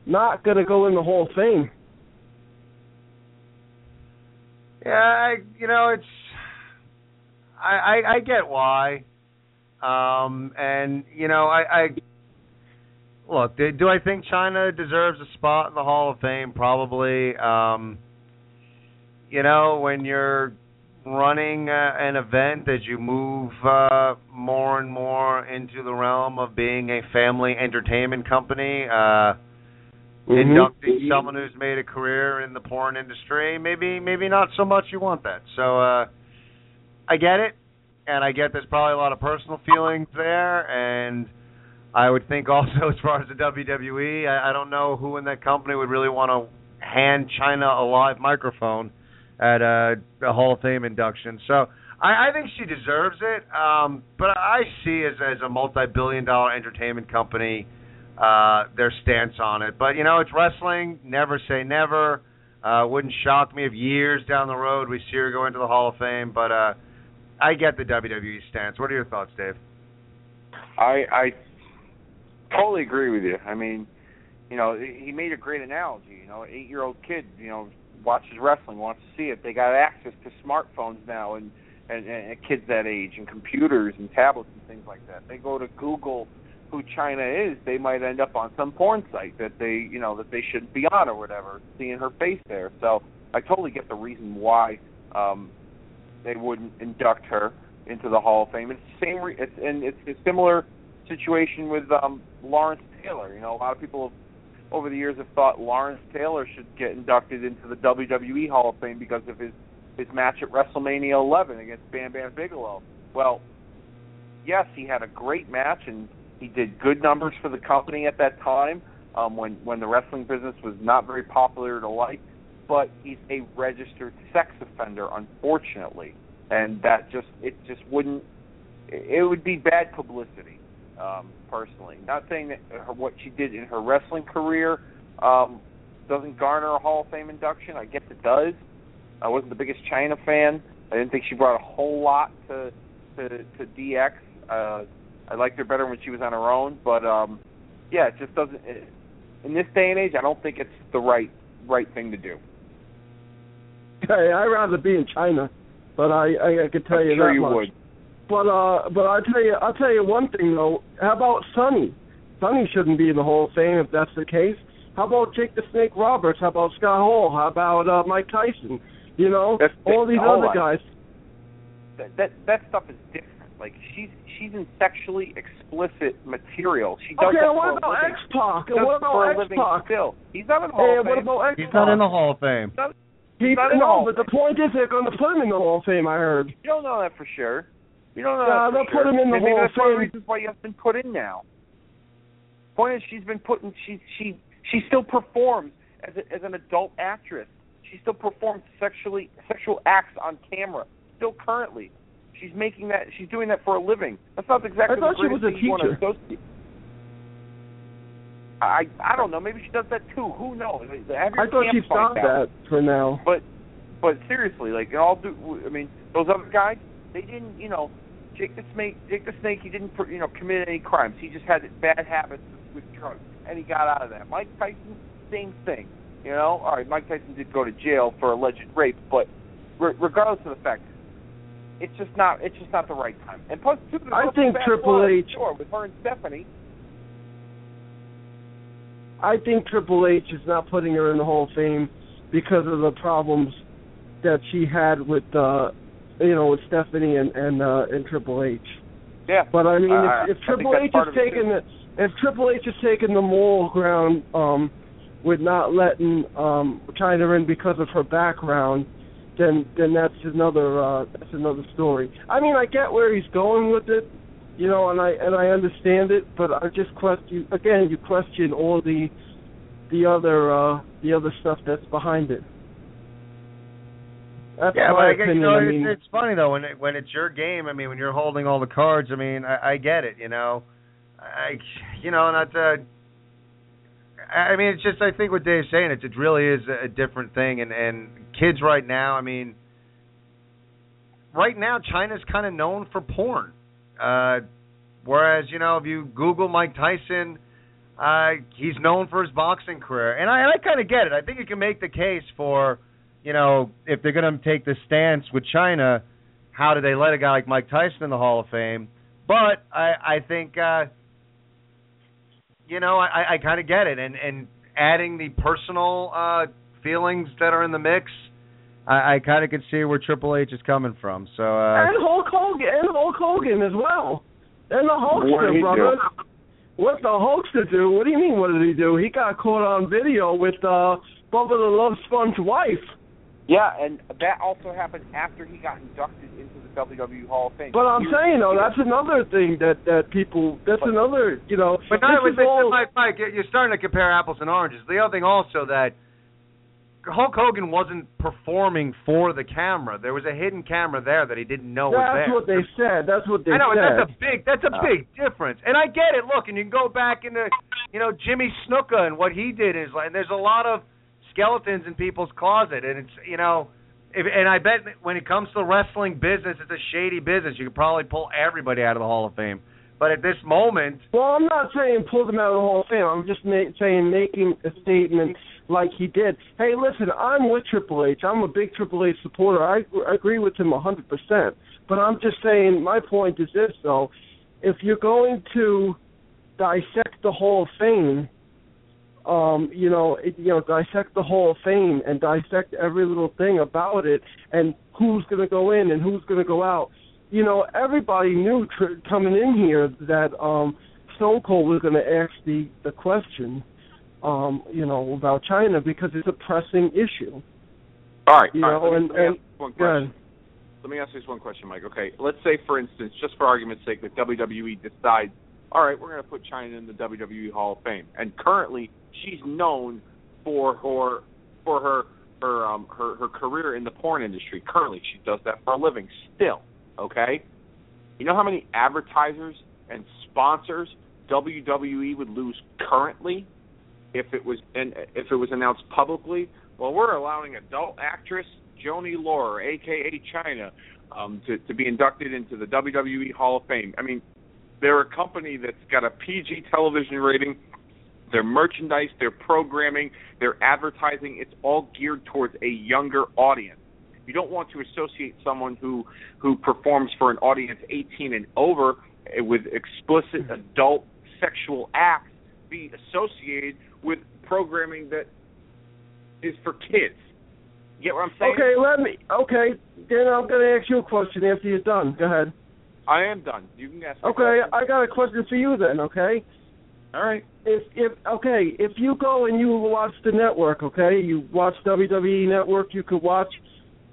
not going to go in the of Fame?
Yeah, I, you know, it's I, I I get why. Um and you know, I I look, do I think Chyna deserves a spot in the Hall of Fame? Probably. Um you know, when you're running uh, an event as you move uh more and more into the realm of being a family entertainment company, uh
Mm-hmm.
inducting someone who's made a career in the porn industry, maybe maybe not so much you want that. So uh I get it and I get there's probably a lot of personal feelings there and I would think also as far as the WWE, I, I don't know who in that company would really want to hand Chyna a live microphone at a, a Hall of Fame induction. So I, I think she deserves it. Um, but I see as as a multi-billion dollar entertainment company uh, their stance on it. But you know, it's wrestling. Never say never. Uh, wouldn't shock me if years down the road we see her go into the Hall of Fame. But uh, I get the WWE stance. What are your thoughts, Dave?
I I totally agree with you. I mean, you know, he made a great analogy. You know, eight-year-old kid, you know, watches wrestling, wants to see it. They got access to smartphones now, and and, and kids that age, and computers and tablets and things like that. They go to Google who Chyna is, they might end up on some porn site that they, you know, that they shouldn't be on or whatever, seeing her face there. So I totally get the reason why um, they wouldn't induct her into the Hall of Fame. It's the same, re- it's, and it's a similar situation with um, Lawrence Taylor. You know, a lot of people have, over the years have thought Lawrence Taylor should get inducted into the WWE Hall of Fame because of his his match at WrestleMania 11 against Bam Bam Bigelow. Well, yes, he had a great match and he did good numbers for the company at that time um, when when the wrestling business was not very popular to like. But he's a registered sex offender, unfortunately, and that just it just wouldn't. It would be bad publicity, um, personally. Not saying that her, what she did in her wrestling career um, doesn't garner a Hall of Fame induction. I guess it does. I wasn't the biggest Chyna fan. I didn't think she brought a whole lot to to, to DX. Uh, I liked her better when she was on her own, but um yeah, it just doesn't. It, in this day and age, I don't think it's the right right thing to do.
Hey, I'd rather be in China, but I I, I could tell
I'm
you
sure
that
you
much.
would.
But uh, but I tell you, I'll tell you one thing though. How about Sunny? Sunny shouldn't be in the Hall of Fame if that's the case. How about Jake the Snake Roberts? How about Scott Hall? How about uh, Mike Tyson? You know,
That's-
all these other
on.
guys.
That that that stuff is different. Like she's she's in sexually explicit material. She does
Okay,
that
what about. X Pac? What about
for a
X
living
Pac?
still? He's not in the Hall
Hey,
of
what
Fame.
about X
He's not in the Hall of Fame.
He,
not in the
no,
Hall of
but the
Fame.
point is they're going to put him in the Hall of Fame. I heard.
You don't know that for sure. You don't know
Yeah, they'll
sure.
put him in the
Maybe
Hall
that's one of the reasons why he hasn't been put in now. Point is, she's been put in. She she she still performs as a, as an adult actress. She still performs sexually sexual acts on camera. Still currently, she's making that. She's doing that for a living. That's not exactly
I thought she was a
thing you want to
teacher.
I I don't know. Maybe she does that too. Who knows?
I thought she stopped that for now.
But but seriously, like all do I mean those other guys, they didn't you know Jake the Snake Jake the Snake he didn't you know commit any crimes. He just had bad habits with drugs and he got out of that. Mike Tyson, same thing. You know, all right, Mike Tyson did go to jail for alleged rape, but re- regardless of the fact, it's just not it's just not the right time. And plus, too,
I think Triple H-
sure with her and Stephanie.
I think Triple H is not putting her in the Hall of Fame because of the problems that she had with uh you know with Stephanie and and uh and Triple H.
Yeah,
But I mean,
Uh,
if, if Triple H
part
is
of it,
taking
too.
the if Triple H is taking the moral ground um, with not letting um, Chyna in because of her background, then then that's another uh, that's another story. I mean, I get where he's going with it, you know, and I and I understand it, but I just question again. You question all the the other uh, the other stuff that's behind it. That's
Yeah, but I guess you know
I
it's,
mean,
it's funny though when it, when it's your game. I mean, when you're holding all the cards. I mean, I, I get it. You know, I you know not. Uh, I mean, it's just I think what Dave's saying. It's it really is a different thing, and and kids right now. I mean, right now Chyna's kind of known for porn. Uh, whereas you know if you Google Mike Tyson, uh, he's known for his boxing career, and I, I kind of get it. I think you can make the case for, you know, if they're going to take the stance with Chyna, how do they let a guy like Mike Tyson in the Hall of Fame? But I, I think, uh, you know, I, I kind of get it, and and adding the personal uh, feelings that are in the mix. I, I kind of can see where Triple H is coming from. So uh,
and Hulk Hogan and Hulk Hogan as well. And the Hulkster
What did he
brother.
do?
What the Hulkster do? What do you mean? What did he do? He got caught on video with uh, Bubba the Love Sponge's wife.
Yeah, and that also happened after he got inducted into the WWE Hall of Fame.
But I'm
He-
saying though, that's another thing that that people. That's
But-
another. You know.
But not,
this
but
is all,
Mike, Mike, you're starting to compare apples and oranges. The other thing also that Hulk Hogan wasn't performing for the camera. There was a hidden camera there that he didn't know was
that's what they said. That's what they
I know,
said.
that's a big that's a
Uh,
big difference. And I get it. Look, and you can go back into you know Jimmy Snuka and what he did is like. And there's a lot of skeletons in people's closet, and it's you know. If, and I bet when it comes to the wrestling business, it's a shady business. You could probably pull everybody out of the Hall of Fame. But at this moment,
Well, I'm not saying pull them out of the Hall of Fame. I'm just ma- saying making a statement like he did. Hey, listen, I'm with Triple H. I'm a big Triple H supporter. I, I agree with him 100%. But I'm just saying, my point is this, though. If you're going to dissect the Hall of Fame, um, you know, it, you know, dissect the Hall of Fame and dissect every little thing about it and who's going to go in and who's going to go out. You know, everybody knew tr- coming in here that um, Stone Cold was going to ask the the question, um, you know, about Chyna because it's a pressing issue.
All right,
You
all right.
know,
let me,
and-
me
and-
ask one question. Let me ask you this one question, Mike. Okay, let's say, for instance, just for argument's sake, that WWE decides, all right, we're going to put Chyna in the WWE Hall of Fame, and currently she's known for her for her her um her her career in the porn industry. Currently, she does that for a living. Still, okay. You know how many advertisers and sponsors WWE would lose currently if it was and if it was announced publicly? Well, we're allowing adult actress Joanie Laurer, aka Chyna, um, to to be inducted into the WWE Hall of Fame. I mean, they're a company that's got a PG television rating. Their merchandise, their programming, their advertising, it's all geared towards a younger audience. You don't want to associate someone who who performs for an audience 18 and over with explicit mm-hmm. adult sexual acts be associated with programming that is for kids. You get what I'm saying?
Okay, let me. Okay, then I'm going to ask you a question after you're done. Go ahead.
I am done. You can ask.
Okay. I got a question for you then. Okay.
All right.
if if okay, if you go and you watch the network, okay, you watch WWE Network, you could watch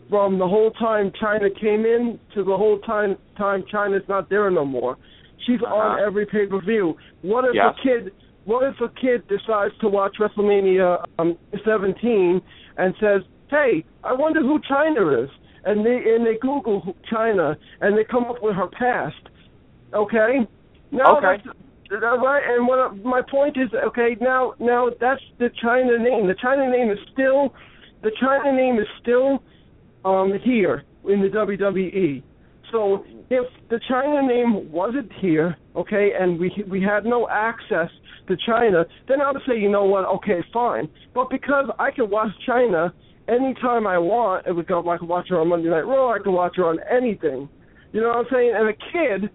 from the whole time Chyna came in to the whole time time Chyna's not there no more. She's on
Uh-huh.
every pay per view. What if
Yes.
a kid what if a kid decides to watch WrestleMania um, 17 and says, "Hey, I wonder who Chyna is," and they and they Google Chyna and they come up with her past. Okay, now
Okay.
that's right. And what my point is, okay, now now that's the Chyna name. The Chyna name is still the Chyna name is still um here in the WWE. So if the Chyna name wasn't here, okay, and we we had no access to Chyna, then I would say, you know what, okay, fine. But because I can watch Chyna anytime I want, it would go I can watch her on Monday Night Raw, I can watch her on anything. You know what I'm saying? And a kid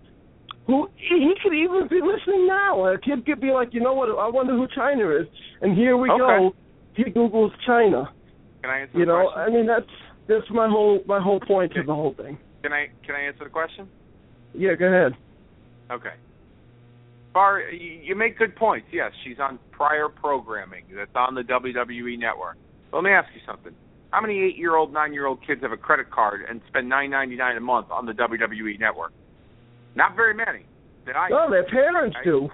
who he could even be listening now. A kid could be like, you know what, I wonder who Chyna is. And here we go. He Googles Chyna.
Can I answer?
You know,
question?
I mean that's that's my whole my whole point to the whole thing.
Can I can I answer the question?
Yeah, go ahead.
Okay. Far, you make good points. Yes, she's on prior programming that's on the WWE network. Let me ask you something. How many eight-year-old, nine-year-old kids have a credit card and spend nine ninety-nine a month on the WWE network? Not very many. That I
No, their parents
I-
do.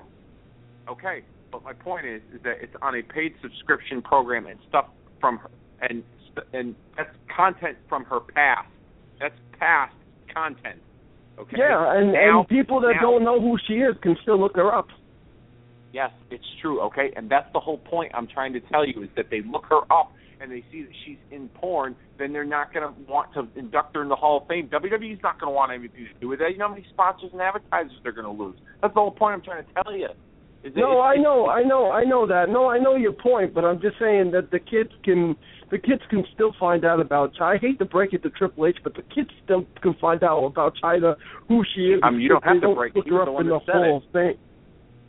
Okay, but my point is, is that it's on a paid subscription program and stuff from her, and and that's content from her past. That's past content. Okay.
Yeah, and
Now-
and people that
now-
don't know who she is can still look her up.
Yes, it's true. Okay, and that's the whole point I'm trying to tell you is that they look her up and they see that she's in porn, then they're not going to want to induct her in the Hall of Fame. WWE's not going to want anything to do with that. You know how many sponsors and advertisers they're going to lose. That's the whole point I'm trying to tell you. Is
No,
it's-
I know, I know, I know that. No, I know your point, but I'm just saying that the kids can, the kids can still find out about. Chyna. I hate to break it to Triple H, but the kids still can find out about Chyna, who she is.
I mean, you don't have to break it.
Look
He was
her
the
up
one
in the
that said
Hall of Fame.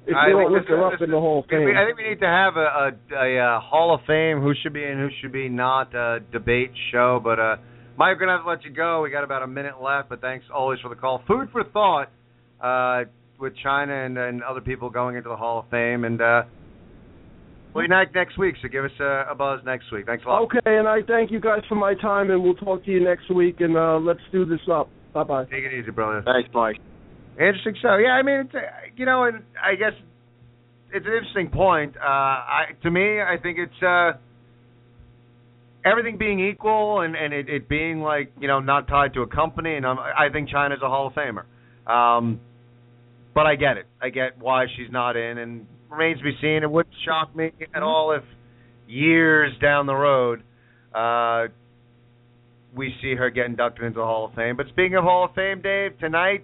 If
I
they
think
don't look her up in the Hall of
We-
Fame.
I think we need to have a, a, a, uh Hall of Fame, who should be and who should be not uh, debate show. But uh, Mike, we're gonna have to let you go. We got about a minute left, but thanks always for the call. Food for thought uh, with Chyna and, and other people going into the Hall of Fame, and uh, we'll be back next week. So give us a, a buzz next week. Thanks a lot.
Okay, and I thank you guys for my time, and we'll talk to you next week, and uh, let's do this up. Bye bye.
Take it easy, brother.
Thanks, Mike.
Interesting show. Yeah, I mean, it's, uh, you know, and I guess it's an interesting point. Uh, I to me, I think it's uh, everything being equal and and it, it being like you know not tied to a company. And I'm, I think Chyna's a Hall of Famer. Um, but I get it. I get why she's not in, and remains to be seen. It wouldn't shock me at all if years down the road. Uh, we see her get inducted into the Hall of Fame. But speaking of Hall of Fame, Dave, tonight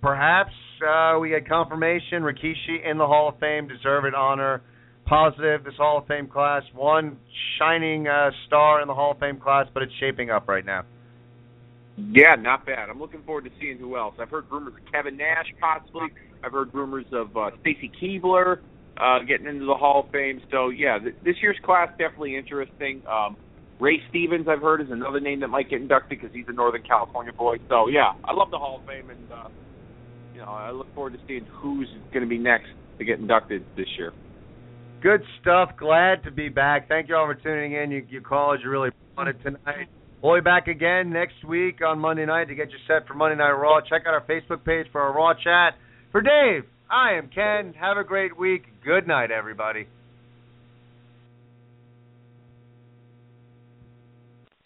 perhaps uh, we get confirmation Rikishi in the Hall of Fame, deserved honor, positive. This Hall of Fame class, one shining uh, star in the Hall of Fame class, but it's shaping up right now.
Yeah, not bad. I'm looking forward to seeing who else. I've heard rumors of Kevin Nash possibly. I've heard rumors of uh, Stacy Keibler uh, getting into the Hall of Fame. So yeah, th- this year's class definitely interesting. Um, Ray Stevens, I've heard, is another name that might get inducted because he's a Northern California boy. So yeah, I love the Hall of Fame, and uh, you know I look forward to seeing who's going to be next to get inducted this year.
Good stuff. Glad to be back. Thank you all for tuning in. You, you callers, you really it tonight. We'll be back again next week on Monday night to get you set for Monday Night Raw. Check out our Facebook page for our Raw chat. For Dave, I am Ken. Have a great week. Good night, everybody.